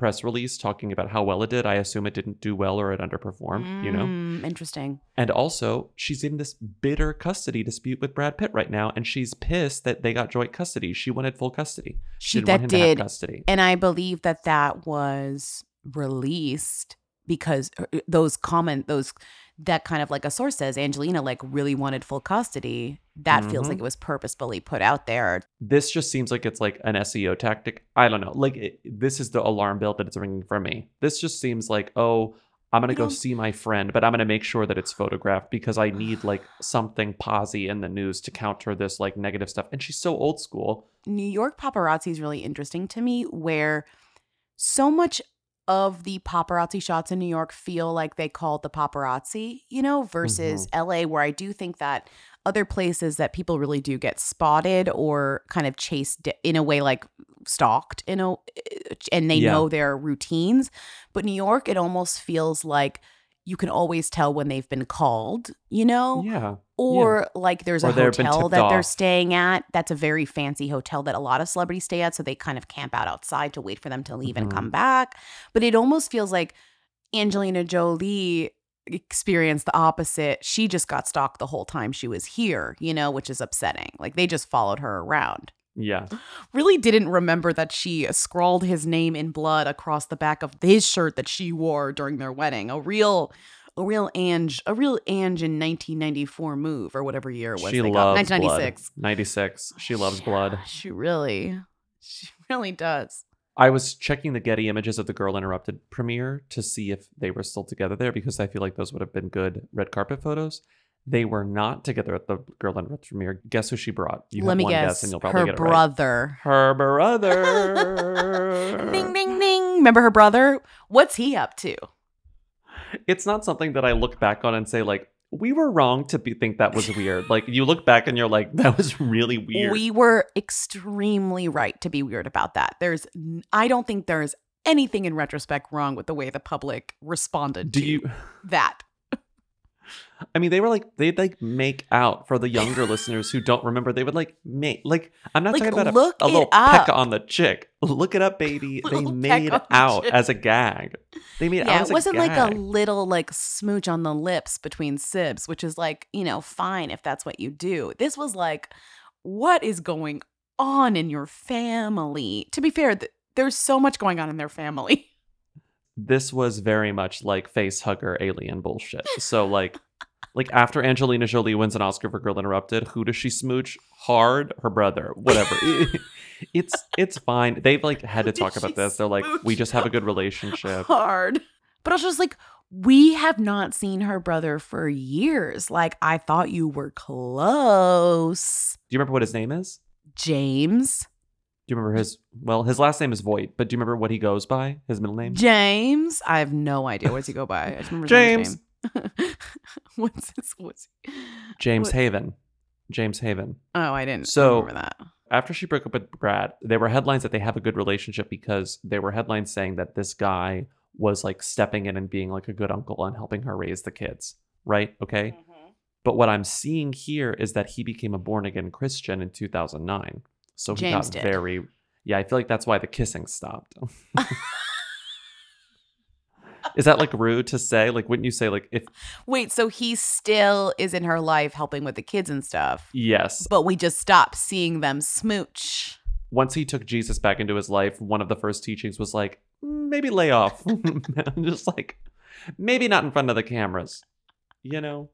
press release talking about how well it did, I assume it didn't do well or it underperformed, you know? Mm, Interesting. And also, she's in this bitter custody dispute with Brad Pitt right now, and she's pissed that they got joint custody. She wanted full custody. She, She didn't that want him to have did, custody. and I believe that that was released because uh, those comment those that kind of like a source says Angelina like really wanted full custody. That feels Mhm. like it was purposefully put out there. This just seems like it's like an SEO tactic. I don't know. Like, it, this is the alarm bell that it's ringing for me. This just seems like, oh, I'm gonna You go know- see my friend, but I'm gonna make sure that it's photographed because I need like something posy in the news to counter this like negative stuff. And she's so old school. New York paparazzi is really interesting to me, where so much of the paparazzi shots in New York feel like they called the paparazzi, you know, versus mm-hmm. LA, where I do think that other places that people really do get spotted or kind of chased in a way like stalked, you know, eh, and they Yeah. know their routines. But New York, it almost feels like you can always tell when they've been called, you know? Yeah. or like there's a Or they've hotel that they're staying at that's a very fancy hotel that a lot of celebrities stay at so they kind of camp out outside to wait for them to leave and Mhm. come back but it almost feels like angelina jolie experienced the opposite she just got stalked the whole time she was here you know which is upsetting like they just followed her around Yeah. really didn't remember that she scrawled his name in blood across the back of his shirt that she wore during their wedding. A real a real Ange, a real Ange in 1994 move or whatever year it was. She loves 1996. blood. 96. She loves blood. She really, she really does. I was checking the Getty images of the Girl Interrupted premiere to see if they were still together there because I feel like those would have been good red carpet photos. They were not together at the Girl Interrupted premiere. Guess who she brought? You Let have me one guess. and you'll probably her get it right. brother. Her brother. ding ding ding. Remember her brother? What's he up to? It's not something that I look back on and say like we were wrong to be, think that was weird. like you look back and you're like that was really weird. We were extremely right to be weird about that. There's, I don't think there's anything in retrospect wrong with the way the public responded Do to you? that. I mean, they were like they'd like make out for the younger listeners who don't remember. They would like make like I'm not Like, talking about look a, a little up. peck on the chick. Look it up, baby. They made on the out as a gag. They made out Yeah, as it wasn't a like a little like smooch on the lips between sibs, which is like, you know, fine if that's what you do. This was like, what is going on in your family? To be fair, th- there's so much going on in their family. This was very much like face hugger alien bullshit. So like like after Angelina Jolie wins an Oscar for Girl Interrupted, who does she smooch hard? Her brother. Whatever. it's it's fine. They've like had to talk about this. They're like, we just have a good relationship. Hard. But I was just like, we have not seen her brother for years. Like, I thought you were close. Do you remember what his name is? James. Do you remember his well, his last name is Voight, but do you remember what he goes by? His middle name? James. I have no idea. What does he go by? I just remember his James. name. what's his what's he? James What- Haven. James Haven. Oh, I didn't So- remember that. after she broke up with Brad, there were headlines that they have a good relationship because there were headlines saying that this guy was like stepping in and being like a good uncle and helping her raise the kids. Right? Okay. Mm-hmm. But what I'm seeing here is that he became a born again Christian in 2009. So he James got did. very. Yeah, I feel like that's why the kissing stopped. is that like rude to say? Like, wouldn't you say like if Wait, so he still is in her life helping with the kids and stuff, yes? but we just stopped seeing them smooch. once he took Jesus back into his life, one of the first teachings was like, "Mm, maybe lay off. Just like, maybe not in front of the cameras. You know,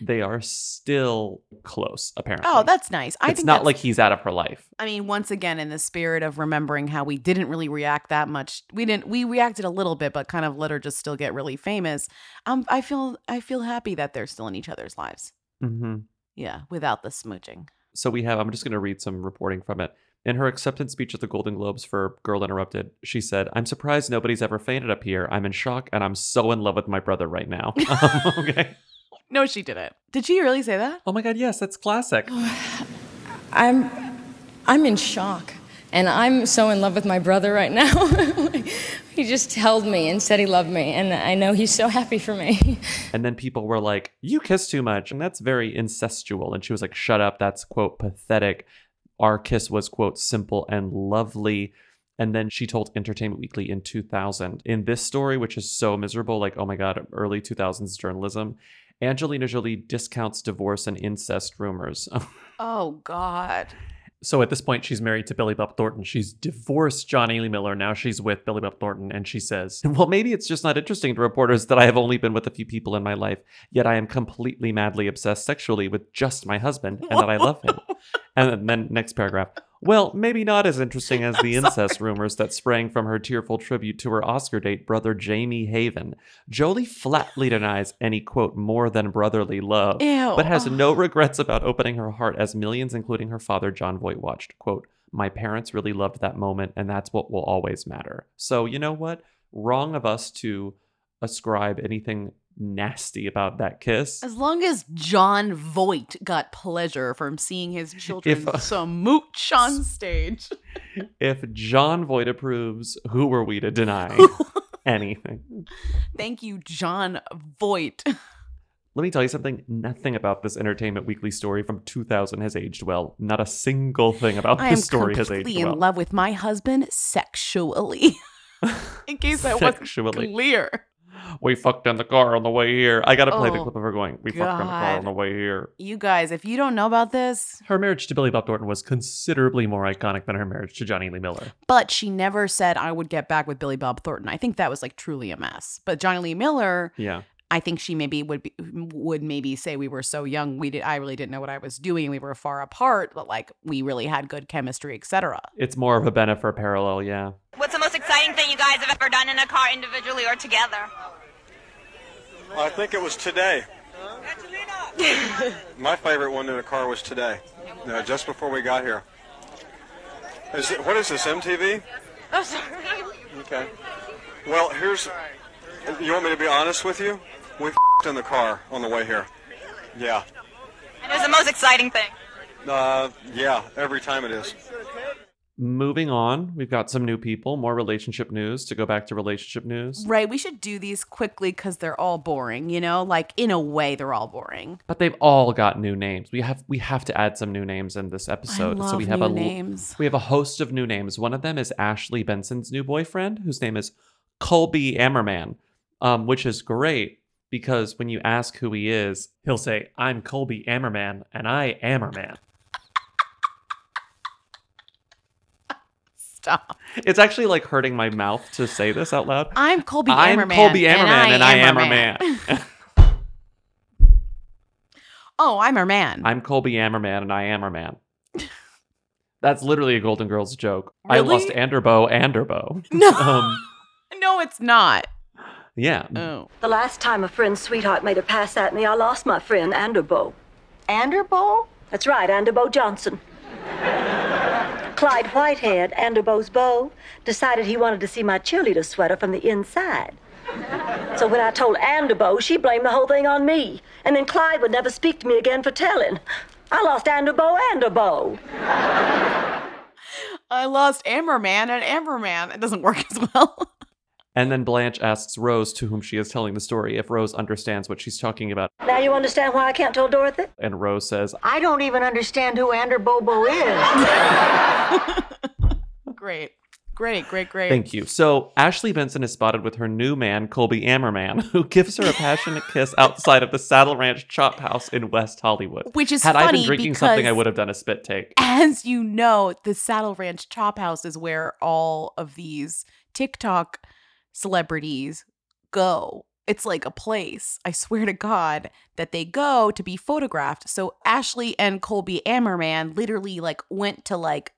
they are still close, apparently. Oh, that's nice. I it's think not like he's out of her life. I mean, once again, in the spirit of remembering how we didn't really react that much, we didn't. We reacted a little bit, but kind of let her just still get really famous. Um, I feel, I feel happy that they're still in each other's lives. hmm Yeah, without the smooching. So we have, I'm just going to read some reporting from it. In her acceptance speech at the Golden Globes for Girl Interrupted, she said, I'm surprised nobody's ever fainted up here. I'm in shock and I'm so in love with my brother right now. Um, okay. No, she didn't. Did she really say that? Oh my God, yes, that's classic. I'm I'm in shock. And I'm so in love with my brother right now. he just held me and said he loved me, and I know he's so happy for me. And then people were like, You kiss too much. And that's very incestual. And she was like, Shut up. That's, quote, pathetic. Our kiss was, quote, simple and lovely. And then she told Entertainment Weekly in 2000, in this story, which is so miserable, like, oh my God, early 2000s journalism, Angelina Jolie discounts divorce and incest rumors. Oh God. so at this point, she's married to Billy Bob Thornton. She's divorced Jonny Lee Miller. Now she's with Billy Bob Thornton. And she says, Well, maybe it's just not interesting to reporters that I have only been with a few people in my life, yet I am completely madly obsessed sexually with just my husband and that I love him. and then next paragraph. Well, maybe not as interesting as the incest rumors that sprang from her tearful tribute to her Oscar date brother Jamie Haven. Jolie flatly denies any quote more than brotherly love, Ew. but has no regrets about opening her heart as millions, including her father Jon Voight, watched. Quote, My parents really loved that moment, and that's what will always matter. So you know what? Wrong of us to ascribe anything nasty about that kiss. As long as Jon Voight got pleasure from seeing his children If, uh, smooch on stage. If Jon Voight approves, who were we to deny anything? Thank you, Jon Voight. Let me tell you something. Nothing about this Entertainment Weekly story from 2000 has aged well. Not a single thing about I this story has aged well. I am in love with my husband sexually. in case that Sexually. wasn't clear. We fucked in the car on the way here. I gotta play the Oh, clip of her going, We fucked in the car on the way here. You guys, if you don't know about this, Her marriage to Billy Bob Thornton was considerably more iconic than her marriage to Jonny Lee Miller. but she never said I would get back with Billy Bob Thornton. I think that was like truly a mess. But Jonny Lee Miller, Yeah. I think she maybe would be, would maybe say we were so young. We did. I really didn't know what I was doing. We were far apart, but like we really had good chemistry, etc. It's more of a Bennifer parallel, yeah. What's the most exciting thing you guys have ever done in a car individually or together? I think it was today. My favorite one in the car was today, uh, just before we got here. Is it, what is this, MTV? Oh, sorry. Okay. Well, here's. You want me to be honest with you? We f***ed in the car on the way here. Yeah. And it was the most exciting thing. Uh, yeah, every time it is. Moving on, we've got some new people, more relationship news to go back to relationship news. Right. We should do these quickly because they're all boring, you know? Like, in a way, they're all boring. But they've all got new names. We have we have to add some new names in this episode. so we have new a names. we have a host of new names. One of them is Ashley Benson's new boyfriend, whose name is Colby Ammerman, um, which is great because when you ask who he is, he'll say, "I'm Colby Ammerman, and I Ammerman." Stop. It's actually like hurting my mouth to say this out loud. I'm Colby I'm Ammerman. Colby Ammerman, and I am a man. Oh, I'm her man. I'm Colby Ammerman, and I am a man. That's literally a Golden Girls joke. I lost Anderbo, Anderbo. No. Um, no, it's not. yeah. Oh. The last time a friend's sweetheart made a pass at me, I lost my friend, Anderbo. Anderbo? That's right, Anderbo Johnson. Clyde Whitehead, Anderbo's beau, decided he wanted to see my cheerleader sweater from the inside. So when I told Anderbo, she blamed the whole thing on me. And then Clyde would never speak to me again for telling. I lost Anderbo, Anderbo. I lost Amberman and Amberman. It doesn't work as well. And then Blanche asks Rose, to whom she is telling the story, if Rose understands what she's talking about. Now you understand why I can't tell Dorothy? And Rose says, I don't even understand who Anderbobo is. great. Great, great, great. Thank you. So Ashley Benson is spotted with her new man, Colby Ammerman, who gives her a passionate kiss outside of the Saddle Ranch Chop House in West Hollywood. Which is Had I been drinking something, I would have done a spit take. As you know, the Saddle Ranch Chop House is where all of these TikTok celebrities go. It's like a place, I swear to God, that they go to be photographed. So Ashley and Colby Ammerman literally like went to like,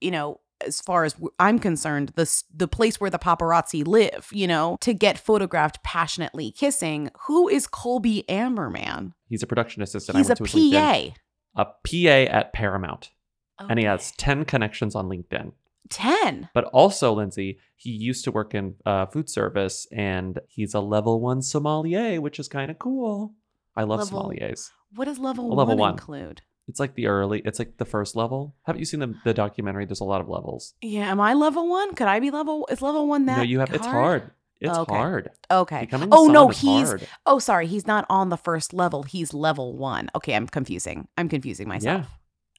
you know, as far as I'm concerned, the the place where the paparazzi live, you know, to get photographed passionately kissing. Who is Colby Ammerman? He's a production assistant. He's I a went to LinkedIn. PA. A PA at Paramount. And he has 10 connections on LinkedIn. 10. But also, Lindsay, he used to work in uh, food service and he's a level one sommelier, which is kind of cool. I love Level- sommeliers. What does level, level one, one. include? It's like the early, it's like the first level. Haven't you seen the, the documentary? There's a lot of levels. Yeah, am I level one? Could I be level? Is level one that? no, you have, it's hard. It's Okay. hard. Okay. Becoming oh no, he's. hard. Oh, sorry, he's not on the first level. He's level one. Okay, I'm confusing. I'm confusing myself. Yeah.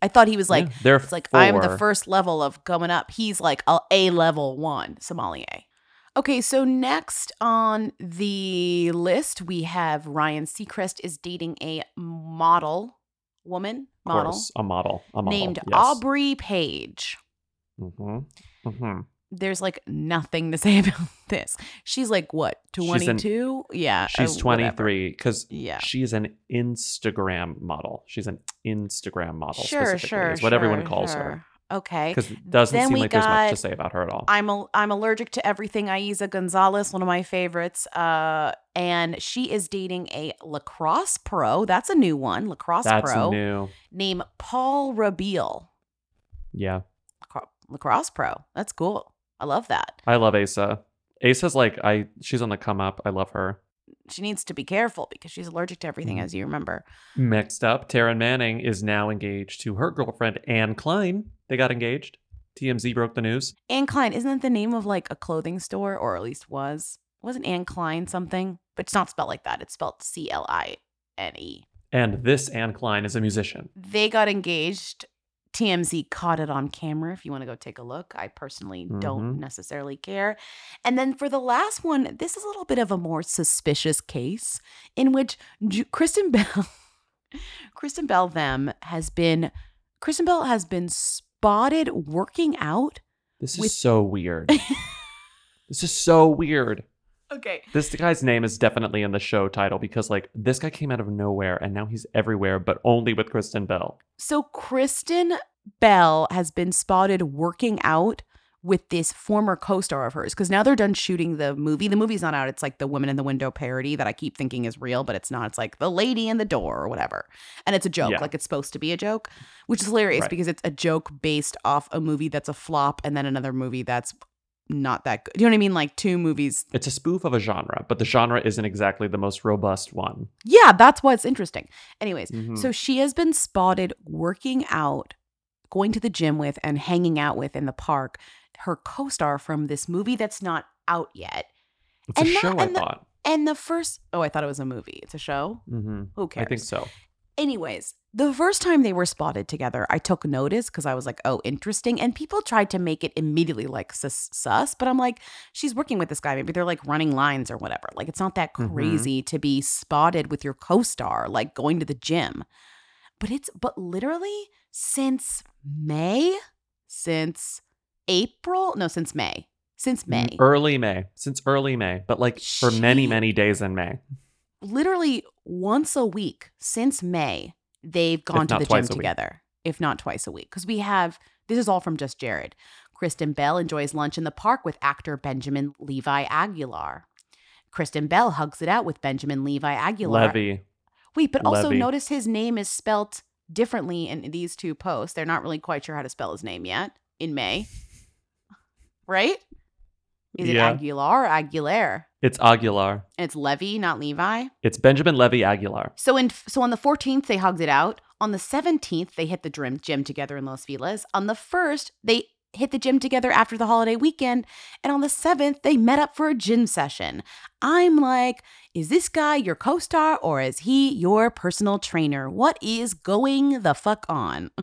I thought he was like. Yeah, there are it's like I'm the first level of coming up. He's like a, a level one sommelier. Okay, so next on the list we have Ryan Seacrest is dating a model woman model course, a model. A model. named yes. Aubrey Paige. Mm-hmm. Mm-hmm. There's like nothing to say about this. She's like what, She's an- 22? yeah. She's uh, 23 because Yeah. she's an Instagram model. She's an Instagram model. Sure, specifically, sure. is what everyone sure, calls her. Okay. Because it doesn't Then seem like there's much to say about her at all. I'm a, I'm allergic to everything Eiza Gonzalez, one of my favorites. Uh, and she is dating a lacrosse pro. That's a new one, lacrosse That's pro. new. Named Paul Rabil. Yeah. Lacrosse pro. That's cool. I love that. I love Eiza. Eiza's like I she's on the come up. I love her. She needs to be careful because she's allergic to everything, mm-hmm. as you remember. Next up, Taryn Manning is now engaged to her girlfriend Anne Cline. They got engaged. TMZ broke the news. Anne Klein, isn't that the name of like a clothing store, or at least was? Wasn't Anne Klein something? But it's not spelled like that. It's spelled C L I N E. And this Anne Cline is a musician. They got engaged. TMZ caught it on camera. If you want to go take a look, I personally don't Mhm. necessarily care. And then for the last one, this is a little bit of a more suspicious case in which Ju- Kristen Bell, Kristen Bell, them has been, Kristen Bell has been spotted working out. This is With- so weird. this is so weird. Okay. This guy's name is definitely in the show title because like this guy came out of nowhere and now he's everywhere, but only with Kristen Bell. So Kristen Bell has been spotted working out with this former co-star of hers because now they're done shooting the movie. The movie's not out. It's like the Women in the Window parody that I keep thinking is real, but it's not. It's like the lady in the door or whatever, and it's a joke. Yeah. Like it's supposed to be a joke, which is hilarious Right. because it's a joke based off a movie that's a flop and then another movie that's not that good. Do you know what I mean? Like two movies. It's a spoof of a genre, but the genre isn't exactly the most robust one. Yeah, that's what's interesting. Anyways, Mhm. so she has been spotted working out going to the gym with and hanging out with in the park her co-star from this movie that's not out yet. It's And a not- show, I and the- thought. And the first, oh, I thought it was a movie. It's a show. Mm-hmm. Who I think so. Anyways, the first time they were spotted together, I took notice because I was like, oh, interesting. And people tried to make it immediately like sus, sus, but I'm like, she's working with this guy. Maybe they're like running lines or whatever. Like, it's not that Mhm. crazy to be spotted with your co star, like going to the gym. But it's, but literally since May, since April, no, since May, since May, Early May. Since early May, but like for many, many days in May. literally once a week since May, they've gone to the gym together, if not twice a week. Because we have this is all from Just Jared. Kristen Bell enjoys lunch in the park with actor Benjamin Levi Aguilar. Kristen Bell hugs it out with Benjamin Levi Aguilar. Levy. Wait, but also Levy. notice his name is spelt differently in these two posts. They're not really quite sure how to spell his name yet in May. Right? Is it Yeah. Aguilar or Aguilera? It's Aguilar. And it's Levy, not Levi. It's Benjamin Levy Aguilar. So in so on the 14th they hugged it out. On the 17th they hit the gym gym together in Los Feliz. On the 1st they hit the gym together after the holiday weekend, and on the 7th they met up for a gym session. I'm like, is this guy your co-star or is he your personal trainer? What is going the fuck on?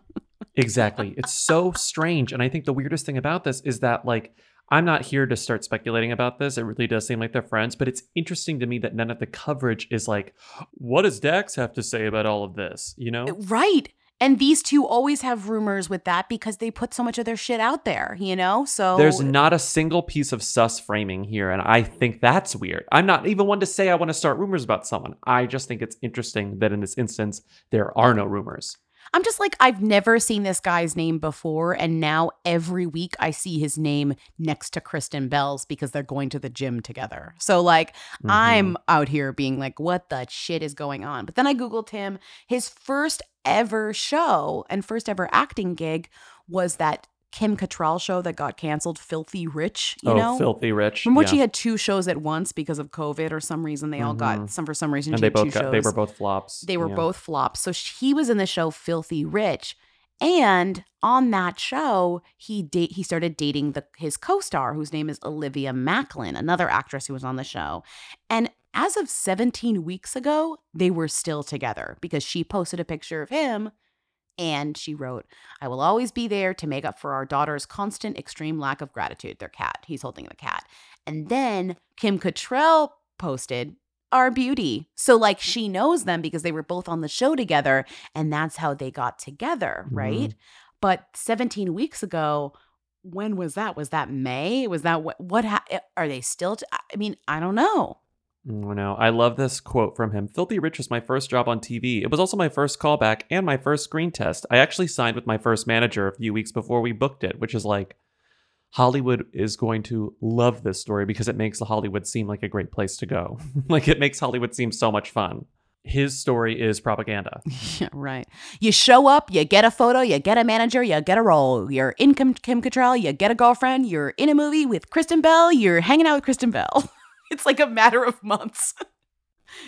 Exactly. It's so strange. And I think the weirdest thing about this is that, like, I'm not here to start speculating about this. It really does seem like they're friends, but it's interesting to me that none of the coverage is like, what does Dax have to say about all of this? You know? Uh, right. And these two always have rumors with that because they put so much of their shit out there, you know? So There's not a single piece of sus framing here, and I think that's weird. I'm not even one to say I want to start rumors about someone. I just think it's interesting that in this instance, there are no rumors. I'm just like, I've never seen this guy's name before. And now every week I see his name next to Kristen Bell's because they're going to the gym together. So, like, I'm mm-hmm. out here being like, what the shit is going on? But then I Googled him. His first ever show and first ever acting gig was that Kim Cattrall show that got canceled, Filthy Rich, you oh, know? filthy rich. Remember yeah. she had two shows at once because of COVID or some reason they all Mhm. got some for some reason and they both got, they were both flops. They were Yeah. both flops. So he was in the show Filthy Rich. And on that show, he date he started dating the his co-star whose name is Olivia Macklin, another actress who was on the show. And as of 17 weeks ago, they were still together because she posted a picture of him and she wrote, I will always be there to make up for our daughter's constant extreme lack of gratitude. Their cat. He's holding the cat. And then Kim Cattrall posted our beauty. So like mm. she knows them because they were both on the show together and that's how they got together, right? Mm-hmm. But 17 weeks ago, when was that? Was that May? Was that what what ha- eh, are they still t- I mean, I don't know. Mm, oh, no. I love this quote from him. Filthy Rich was my first job on TV. It was also my first callback and my first screen test. I actually signed with my first manager a few weeks before we booked it, which is like Hollywood is going to love this story because it makes Hollywood seem like a great place to go. like it makes Hollywood seem so much fun. His story is propaganda. Yeah, right. You show up, you get a photo, you get a manager, you get a role. You're in Kim, Kim Cattrall, you get a girlfriend, you're in a movie with Kristen Bell, you're hanging out with Kristen Bell. it's like a matter of months.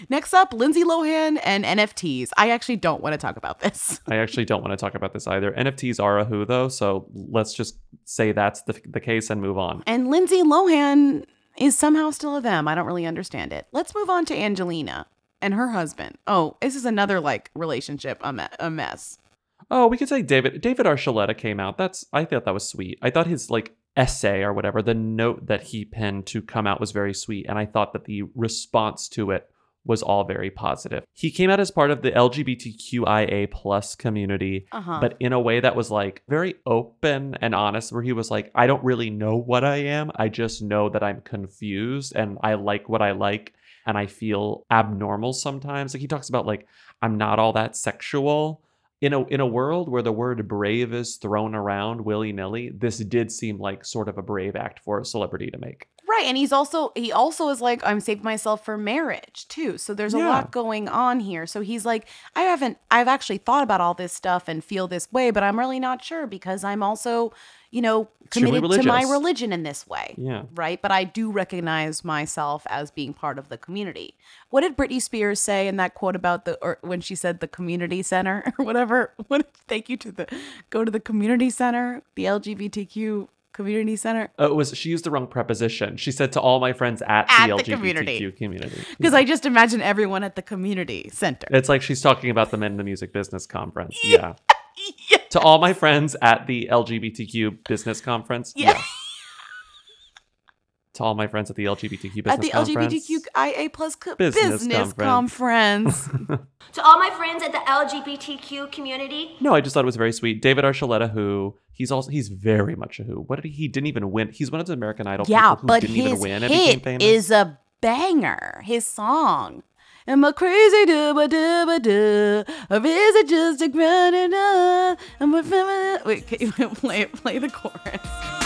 Next up, Lindsay Lohan and NFTs. I actually don't want to talk about this. I actually don't want to talk about this either. NFTs are a who though, so let's just say that's the, the case and move on. And Lindsay Lohan is somehow still a them. I don't really understand it. Let's move on to Angelina and her husband. Oh, this is another like relationship a, me- a mess. Oh, we could say David David Archuleta came out. That's I thought that was sweet. I thought his like essay or whatever, the note that he penned to come out was very sweet, and I thought that the response to it was all very positive. He came out as part of the LGBTQIA plus community, Uh-huh. but in a way that was like very open and honest, where he was like, I don't really know what I am. I just know that I'm confused and I like what I like and I feel abnormal sometimes. Like he talks about like I'm not all that sexual. In a in a world where the word brave is thrown around willy-nilly, this did seem like sort of a brave act for a celebrity to make. Right, and he's also he also is like I'm saving myself for marriage too. So there's a Yeah. lot going on here. So he's like I haven't I've actually thought about all this stuff and feel this way, but I'm really not sure because I'm also, you know, committed to my religion in this way. Yeah. Right, but I do recognize myself as being part of the community. What did Britney Spears say in that quote about the or when she said the community center or whatever? What thank you to the go to the community center, the LGBTQ community center. Oh, it was she used the wrong preposition. She said to all my friends at, At the the LGBTQ community. community. Because I just imagine everyone at the community center. It's like she's talking about them in the music business conference. Yeah. To all my friends at the LGBTQ business conference. Yeah. To all my friends at the LGBTQ business At the conference. LGBTQIA plus co- Business business, conference. conference. To all my friends at the LGBTQ community, No, I just thought it was very sweet. David Archuleta, who he's also he's very much a who. What did he? He didn't even win. He's one of the American Idol yeah, people who but didn't his even win hit famous. is a banger. His song. Am I crazy dooba dooba doo? Or is it just a grinding up? Am I feminine? Wait, can you play it, play the chorus?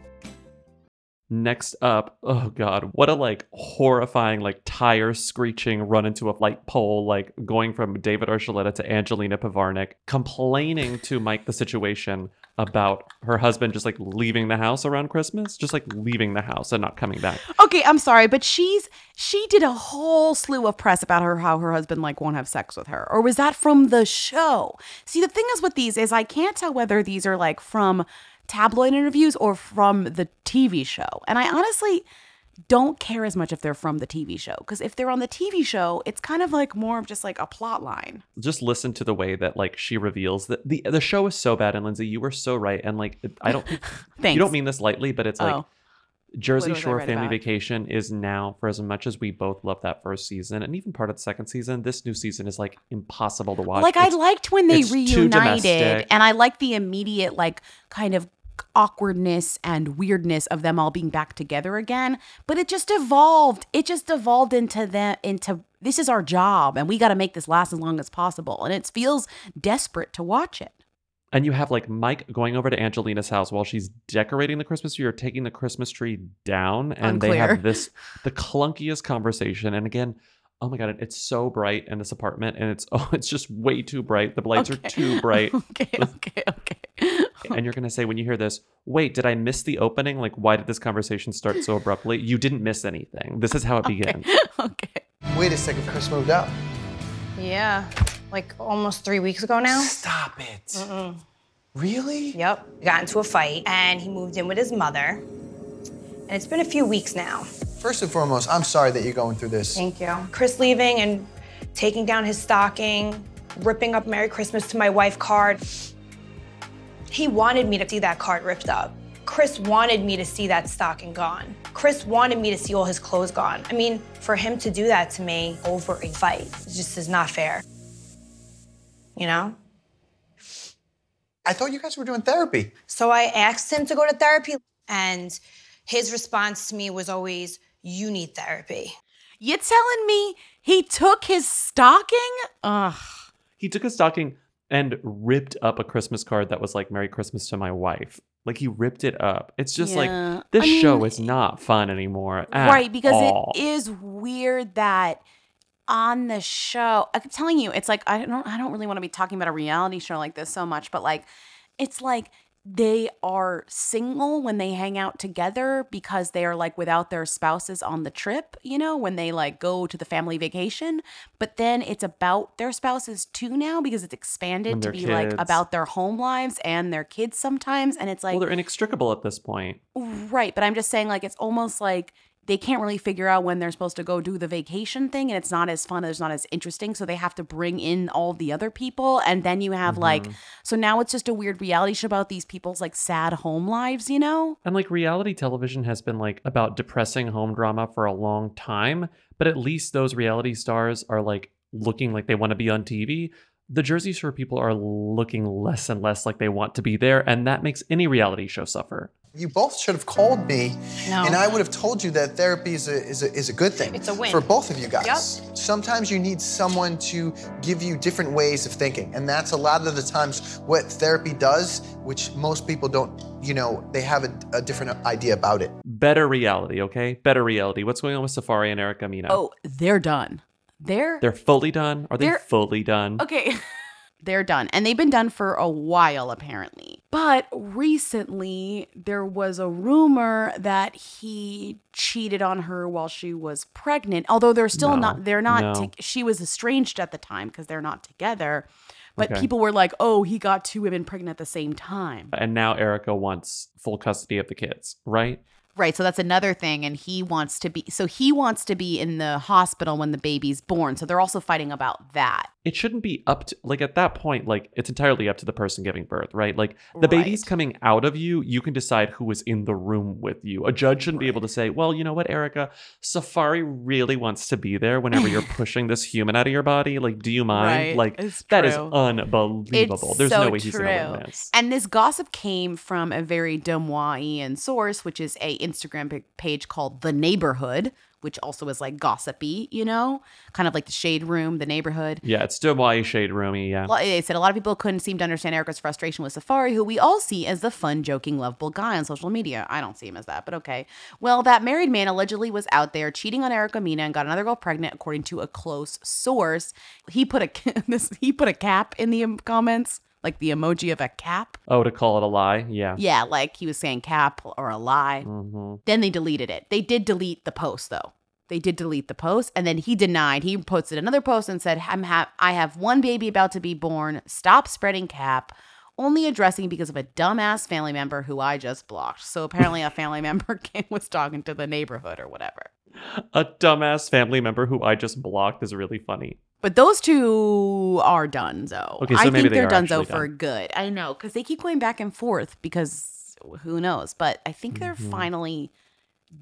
Next up, oh god, what a like horrifying like tire screeching run into a light pole, like going from David Archuleta to Angelina Pivarnik, complaining to Mike the situation about her husband just like leaving the house around Christmas, just like leaving the house and not coming back. Okay, I'm sorry, but she's she did a whole slew of press about her how her husband like won't have sex with her. Or was that from the show? See, the thing is with these is I can't tell whether these are like from tabloid interviews or from the TV show. And I honestly don't care as much if they're from the TV show because if they're on the TV show, it's kind of like more of just like a plot line. Just listen to the way that like she reveals that the the show is so bad and Lindsay, you were so right and like I don't think you don't mean this lightly, but it's like Oh. Jersey was I Shore Family about? Vacation is now, for as much as we both love that first season and even part of the second season, this new season is like impossible to watch. like I liked when they reunited and I liked the immediate like kind of awkwardness and weirdness of them all being back together again but it just evolved it just evolved into them into this is our job and we got to make this last as long as possible and it feels desperate to watch it And you have like Mike going over to Angelina's house while she's decorating the Christmas tree or taking the Christmas tree down. And they have this, the clunkiest conversation. And again, oh my God, it's so bright in this apartment. And it's, oh, it's just way too bright. The lights are too bright. okay okay okay and you're going to say, when you hear this, wait, did I miss the opening? Like, why did this conversation start so abruptly? You didn't miss anything. This is how it begins. Okay. Wait a second, Chris moved out. Yeah, like almost three weeks ago now. Stop it. Mm-mm. Really? Yep. Got into a fight, and he moved in with his mother. And it's been a few weeks now. First and foremost, I'm sorry that you're going through this. Thank you. Chris leaving and taking down his stocking, ripping up Merry Christmas to my wife card. He wanted me to see that card ripped up. Chris wanted me to see that stocking gone. Chris wanted me to see all his clothes gone. I mean, for him to do that to me over a fight, just is not fair. You know? I thought you guys were doing therapy. So I asked him to go to therapy, and his response to me was always, You need therapy. you telling me he took his stocking ugh he took a stocking and ripped up a Christmas card that was like "Merry Christmas to my wife." Like he ripped it up. It's just Yeah. like this I mean- show is not fun anymore. at right because all. it is weird that on the show i'm telling you it's like i don't i don't really want to be talking about a reality show like this so much but like it's like they are single when they hang out together because they are like without their spouses on the trip, you know, when they like go to the family vacation. But then it's about their spouses too now because it's expanded to be like about their home lives and their kids sometimes. And it's like, well, they're inextricable at this point. Right, but I'm just saying like it's almost like they can't really figure out when they're supposed to go do the vacation thing and it's not as fun, it's not as interesting, so they have to bring in all the other people and then you have like Mhm. so now it's just a weird reality show about these people's like sad home lives, you know? And like reality television has been like about depressing home drama for a long time, but at least those reality stars are like looking like they want to be on TV. The Jersey Shore people are looking less and less like they want to be there, and that makes any reality show suffer. You both should have called me, No. and I would have told you that therapy is a, is a, is a good thing. It's a win. For both of you guys. Yep. Sometimes you need someone to give you different ways of thinking, and that's a lot of the times what therapy does, which most people don't, you know, they have a, a different idea about it. Better reality, okay? Better reality. What's going on with Safaree and Erica Mena? Oh, they're done. They're They're fully done? Are they They're- fully done? Okay. They're done. And they've been done for a while, apparently. But recently, there was a rumor that he cheated on her while she was pregnant. Although they're still No, not, they're not, no. to- she was estranged at the time because they're not together. But Okay. people were like, oh, he got two women pregnant at the same time. And now Erica wants full custody of the kids, right? Right. So that's another thing. And he wants to be, so he wants to be in the hospital when the baby's born. So they're also fighting about that. It shouldn't be up to like at that point like it's entirely up to the person giving birth right? Like the baby's coming out of you you can decide who was in the room with you. A judge shouldn't be able to say well you know what erica Safaree really wants to be there whenever you're pushing this human out of your body. Like do you mind? Right, like it's that is true. unbelievable. It's there's so no way he's gonna win this. And this gossip came from a very Demoisian source, which is a Instagram page called The Neighborhood, which also is like gossipy, you know, kind of like the shade room, the neighborhood. yeah it's still why shade roomy yeah Well, They said a lot of people couldn't seem to understand Erica's frustration with Safaree, who we all see as the fun, joking, lovable guy on social media. I don't see him as that, but okay. Well, that married man allegedly was out there cheating on Erica Mena and got another girl pregnant, according to a close source. He put a this he put a cap in the comments, like the emoji of a cap. oh to call it a lie yeah Yeah, like he was saying cap or a lie. Mhm. Then they deleted it. They did delete the post though. They did delete the post and then he denied. He posted another post and said, "I'm ha- I have one baby about to be born. Stop spreading cap." Only addressing because of a dumbass family member who I just blocked. So apparently a family member came, was talking to the neighborhood or whatever. a dumbass family member who i just blocked is really funny But those two are done, though. Okay, so I maybe think they they're are done, though, actually for done. good. I know, because they keep going back and forth because who knows? But I think they're Mhm. finally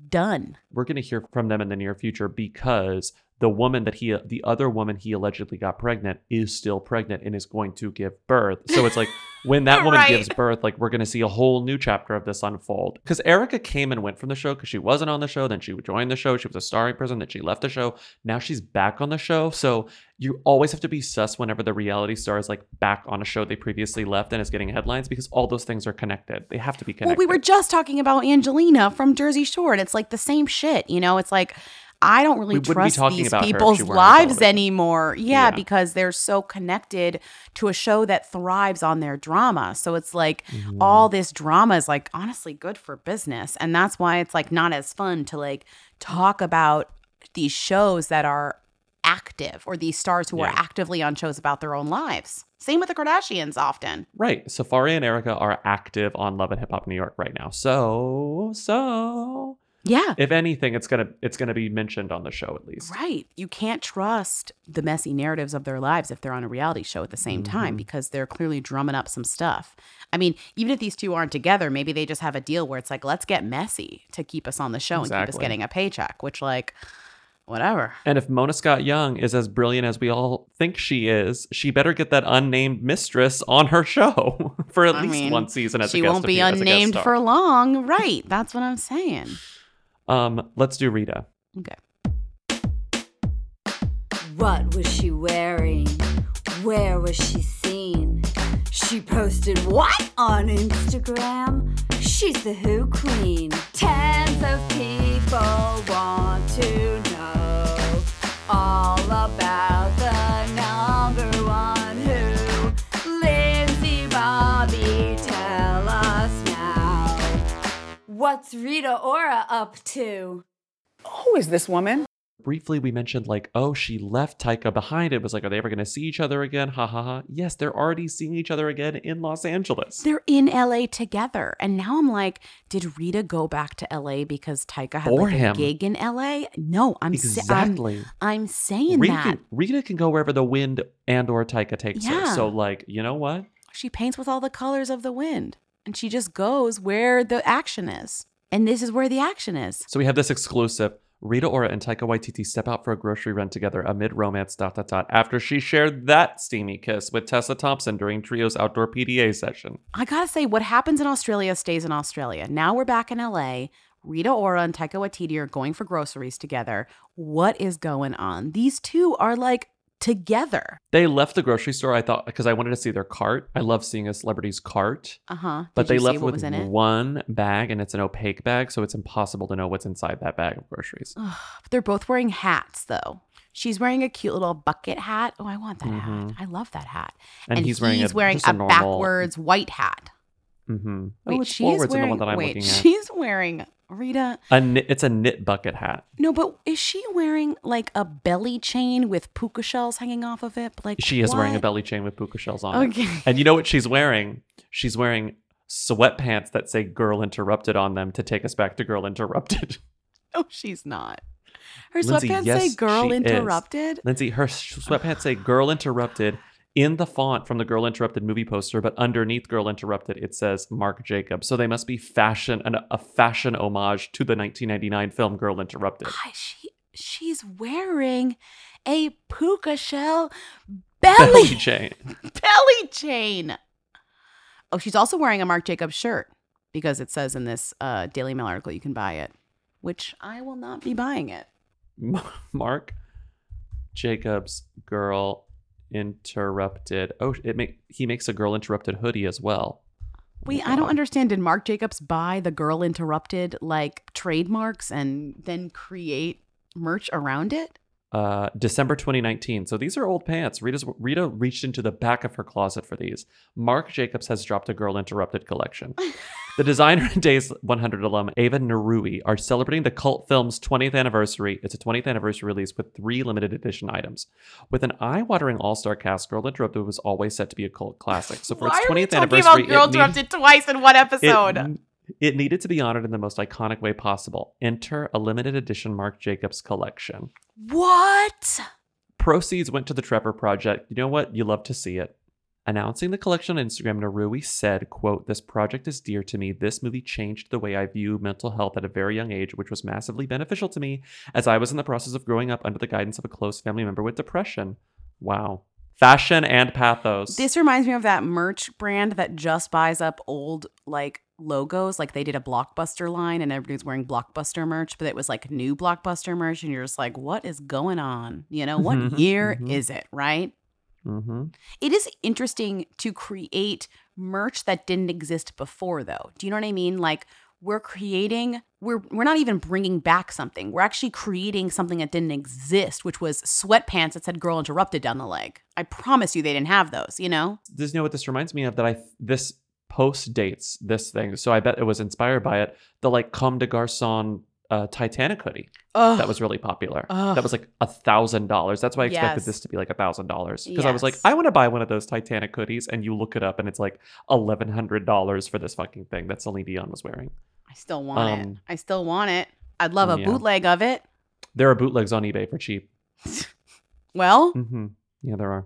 done. we're going to hear from them in the near future because the woman that he the other woman he allegedly got pregnant is still pregnant and is going to give birth. So it's like when that woman Right. gives birth like we're going to see a whole new chapter of this unfold. Because erica came and went from the show because she wasn't on the show then she joined the show she was a starring person then she left the show. Now she's back on the show. So you always have to be sus whenever the reality star is like back on a show they previously left and is getting headlines because all those things are connected. They have to be connected Well, connected we were just talking about Angelina from Jersey Shore, and it's like the same shit. You know, it's like I don't really We wouldn't be trust these about her if people's she weren't on lives anymore. Yeah, Yeah. because they're so connected to a show that thrives on their drama. So it's like Mm-hmm. all this drama is like honestly good for business, and that's why it's like not as fun to like talk about these shows that are active or these stars who are actively on shows about their own lives. Same with the Kardashians often. Right. Safaree and Erica are active on Love and Hip Hop New York right now. So, so Yeah. if anything, it's gonna it's gonna be mentioned on the show at least. Right. You can't trust the messy narratives of their lives if they're on a reality show at the same time Mhm. because they're clearly drumming up some stuff. I mean, even if these two aren't together, maybe they just have a deal where it's like, let's get messy to keep us on the show and keep us getting a paycheck, which, like, whatever. And if Mona Scott Young is as brilliant as we all think she is, she better get that unnamed mistress on her show for at I least mean, one season as she a guest She won't be appear- as a guest unnamed for long. Right. That's what I'm saying. Um, let's do Rita. Okay. What was she wearing? Where was she seen? She posted what on Instagram? She's the Who Queen. Tens of people want to What's Rita Ora up to? Who is this woman? Briefly, we mentioned like, oh, she left Taika behind. It was like, are they ever going to see each other again? Ha ha ha. Yes, they're already seeing each other again in Los Angeles. They're in LA together. And now I'm like, did Rita go back to LA because Taika had For like him. a gig in LA? No, I'm sa- I'm- Exactly. I'm, saying Rita that. can, Rita can go wherever the wind and or Taika takes her. Yeah. So like, you know what? She paints with all the colors of the wind. And she just goes where the action is. And this is where the action is. So we have this exclusive. Rita Ora and Taika Waititi step out for a grocery run together amid romance dot dot dot after she shared that steamy kiss with Tessa Thompson during Trio's outdoor PDA session. I gotta say, what happens in Australia stays in Australia. Now we're back in LA. Rita Ora and Taika Waititi are going for groceries together. What is going on? These two are like together. They left the grocery store, I thought, because I wanted to see their cart. I love seeing a celebrity's cart. Uh huh. But they left with one bag and it's an opaque bag, so it's impossible to know what's inside that bag of groceries. Ugh, they're both wearing hats though. She's wearing a cute little bucket hat. Oh, I want that hat. Mhm. I love that hat. And he's wearing a- just a, a normal- backwards white hat. Mm-hmm. Wait, oh, she's forwards wearing. in the one that I'm wait, looking at. she's wearing Rita. A knit, it's a knit bucket hat. No, but is she wearing like a belly chain with puka shells hanging off of it? Like She is wearing a belly chain with puka shells on Okay. it. And you know what she's wearing? She's wearing sweatpants that say Girl Interrupted on them to take us back to Girl Interrupted. No, oh, she's not. Her Lindsay, sweatpants yes, say "Girl she is. Interrupted." Lindsay, her sweatpants say Girl Interrupted in the font from the Girl Interrupted movie poster, but underneath Girl Interrupted, it says Marc Jacobs. So they must be fashion, an, a fashion homage to the 1999 film Girl Interrupted. Hi, she she's wearing a puka shell belly Belly chain. belly chain. Oh, she's also wearing a Marc Jacobs shirt because it says in this uh, Daily Mail article you can buy it, which I will not be buying it. Marc Jacobs Girl Interrupted. Oh, it make he makes a Girl Interrupted hoodie as well. Wait, I don't understand. Did Marc Jacobs buy the Girl Interrupted like trademarks and then create merch around it? Uh, December 2019. So these are old pants. Rita's, Rita reached into the back of her closet for these. Marc Jacobs has dropped a Girl Interrupted collection. the designer and Dazed 100 alum Ava Nirui are celebrating the cult film's 20th anniversary. It's a 20th anniversary release with three limited edition items. With an eye-watering all-star cast, Girl Interrupted was always set to be a cult classic. So for Why its are we 20th talking anniversary, about Girl Interrupted twice in one episode? it, it needed to be honored in the most iconic way possible. Enter a limited edition Marc Jacobs collection. what? Proceeds went to the Trevor Project. You know what? You love to see it. Announcing the collection on Instagram, Nirui said, quote, This project is dear to me. This movie changed the way I view mental health at a very young age, which was massively beneficial to me as I was in the process of growing up under the guidance of a close family member with depression. Wow. Fashion and pathos. This reminds me of that merch brand that just buys up old like logos. Like they did a blockbuster line and everybody's wearing blockbuster merch, but it was like new blockbuster merch, and you're just like, what is going on? You know, what Mhm, year mhm. is it, right? mm-hmm. It is interesting to create merch that didn't exist before, though. Do you know what I mean? Like we're creating, we're we're not even bringing back something. We're actually creating something that didn't exist, which was sweatpants that said "Girl Interrupted" down the leg. I promise you, they didn't have those. You know? This, you know what this reminds me of? That I this post dates this thing, so I bet it was inspired by it. The like Comme des Garçons uh, Titanic hoodie Ugh. that was really popular. Ugh. That was like a thousand dollars. That's why I expected Yes. this to be like a thousand dollars because I was like, Yes. I want to buy one of those Titanic hoodies, and you look it up, and it's like eleven hundred dollars for this fucking thing that Celine Dion was wearing. I still want it. Um, I still want it. I'd love a yeah. bootleg of it. There are bootlegs on eBay for cheap. Well, hmm Yeah, there are.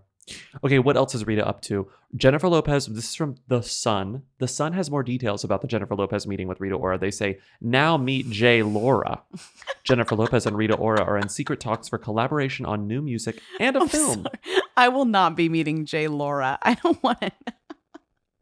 Okay, what else is Rita up to? Jennifer Lopez, this is from The Sun. The Sun has more details about the Jennifer Lopez meeting with Rita Ora. They say, now meet Jay Laura. Jennifer Lopez and Rita Ora are in secret talks for collaboration on new music and a I'm film. sorry. I will not be meeting Jay Laura. I don't want it.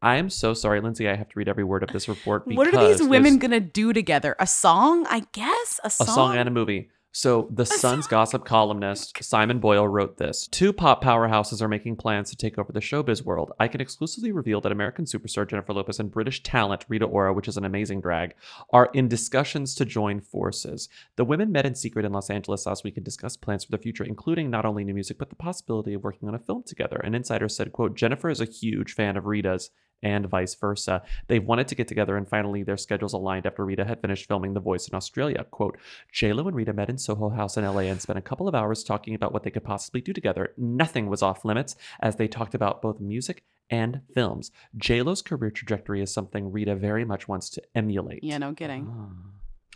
I am so sorry, Lindsay. I have to read every word of this report because What are these women gonna do together? A song, I guess. A a song. song and a movie. So, the Sun's gossip columnist Simon Boyle wrote this. Two pop powerhouses are making plans to take over the showbiz world. I can exclusively reveal that American superstar Jennifer Lopez and British talent Rita Ora, which is an amazing drag, are in discussions to join forces. The women met in secret in Los Angeles last week and discussed plans for the future, including not only new music, but the possibility of working on a film together. An insider said, quote, Jennifer is a huge fan of Rita's and vice versa. They wanted to get together, and finally their schedules aligned after Rita had finished filming The Voice in Australia. Quote, JLo and Rita met in Soho House in LA and spent a couple of hours talking about what they could possibly do together. Nothing was off limits as they talked about both music and films. JLo's career trajectory is something Rita very much wants to emulate. Yeah, no kidding.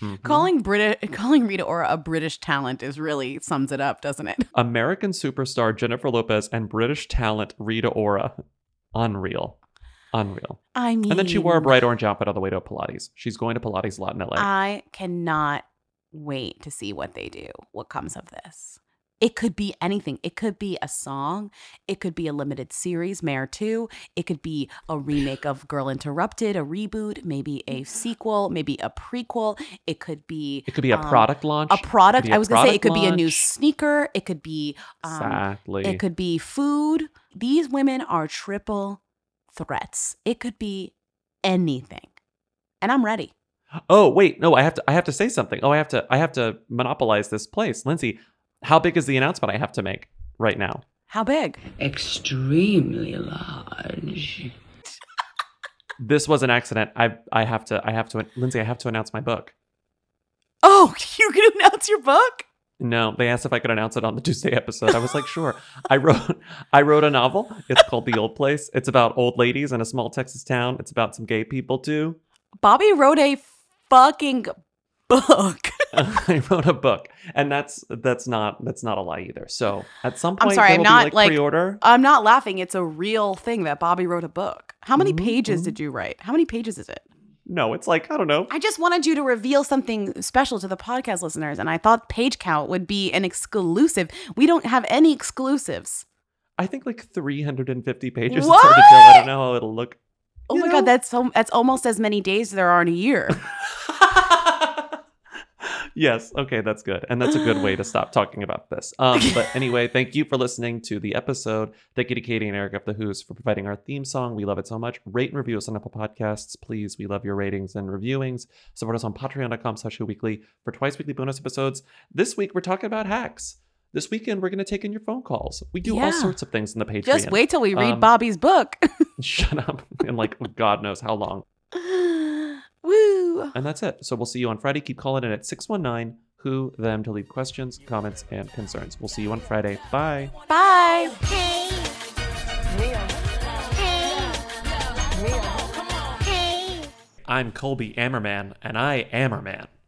Mhm. Calling Brit calling Rita Ora a British talent is really sums it up, doesn't it? American superstar Jennifer Lopez and British talent Rita Ora. Unreal. Unreal. I mean, And then she wore a bright orange outfit on the way to Pilates. She's going to Pilates a lot in LA. I cannot wait to see what they do, what comes of this. It could be anything. It could be a song. It could be a limited series, Mare 2. It could be a remake of Girl Interrupted, a reboot, maybe a sequel, maybe a prequel. It could be It could be a um, product launch. A product. a I was going to say it could be a new sneaker. It could be um, Exactly. It could be food. These women are triple threats. It could be anything. And I'm ready. Oh, wait, no, I have to I have to say something. Oh, I have to I have to monopolize this place. Lindsay, how big is the announcement I have to make right now? How big? Extremely large. This was an accident. I I have to I have to Lindsay, I have to announce my book. Oh, you can announce your book? No, they asked if I could announce it on the Tuesday episode. I was like, sure. I wrote I wrote a novel. It's called The Old Place. It's about old ladies in a small Texas town. It's about some gay people too. Bobby wrote a fucking book. I wrote a book, and that's that's not that's not a lie either. So at some point, I'm sorry, I'm not like, like pre-order. I'm not laughing. It's a real thing that Bobby wrote a book. How many Mm-hmm, pages did you write? How many pages is it? No, it's like I don't know. I just wanted you to reveal something special to the podcast listeners, and I thought page count would be an exclusive. We don't have any exclusives. I think like 350 pages. It's hard to tell. I don't know how it'll look. Oh my god, that's so that's almost as many days there are in a year. Yes. Okay, that's good. And that's a good way to stop talking about this. Um, but anyway, thank you for listening to the episode. Thank you to Katie and Eric of the Who's for providing our theme song. We love it so much. Rate and review us on Apple Podcasts. Please. We love your ratings and reviewings. Support us on patreon.com slash Who weekly for twice weekly bonus episodes. This week we're talking about hacks. This weekend we're gonna take in your phone calls. We do all sorts of things in the Patreon. just wait till we read Um, Bobby's book. Shut up. And like God knows how long. Woo! And that's it. So we'll see you on Friday. Keep calling in at 619 who them to leave questions, comments, and concerns. We'll see you on Friday. Bye. Bye. Hey. Hey. Hey. I'm Colby Ammerman, and I Ammerman.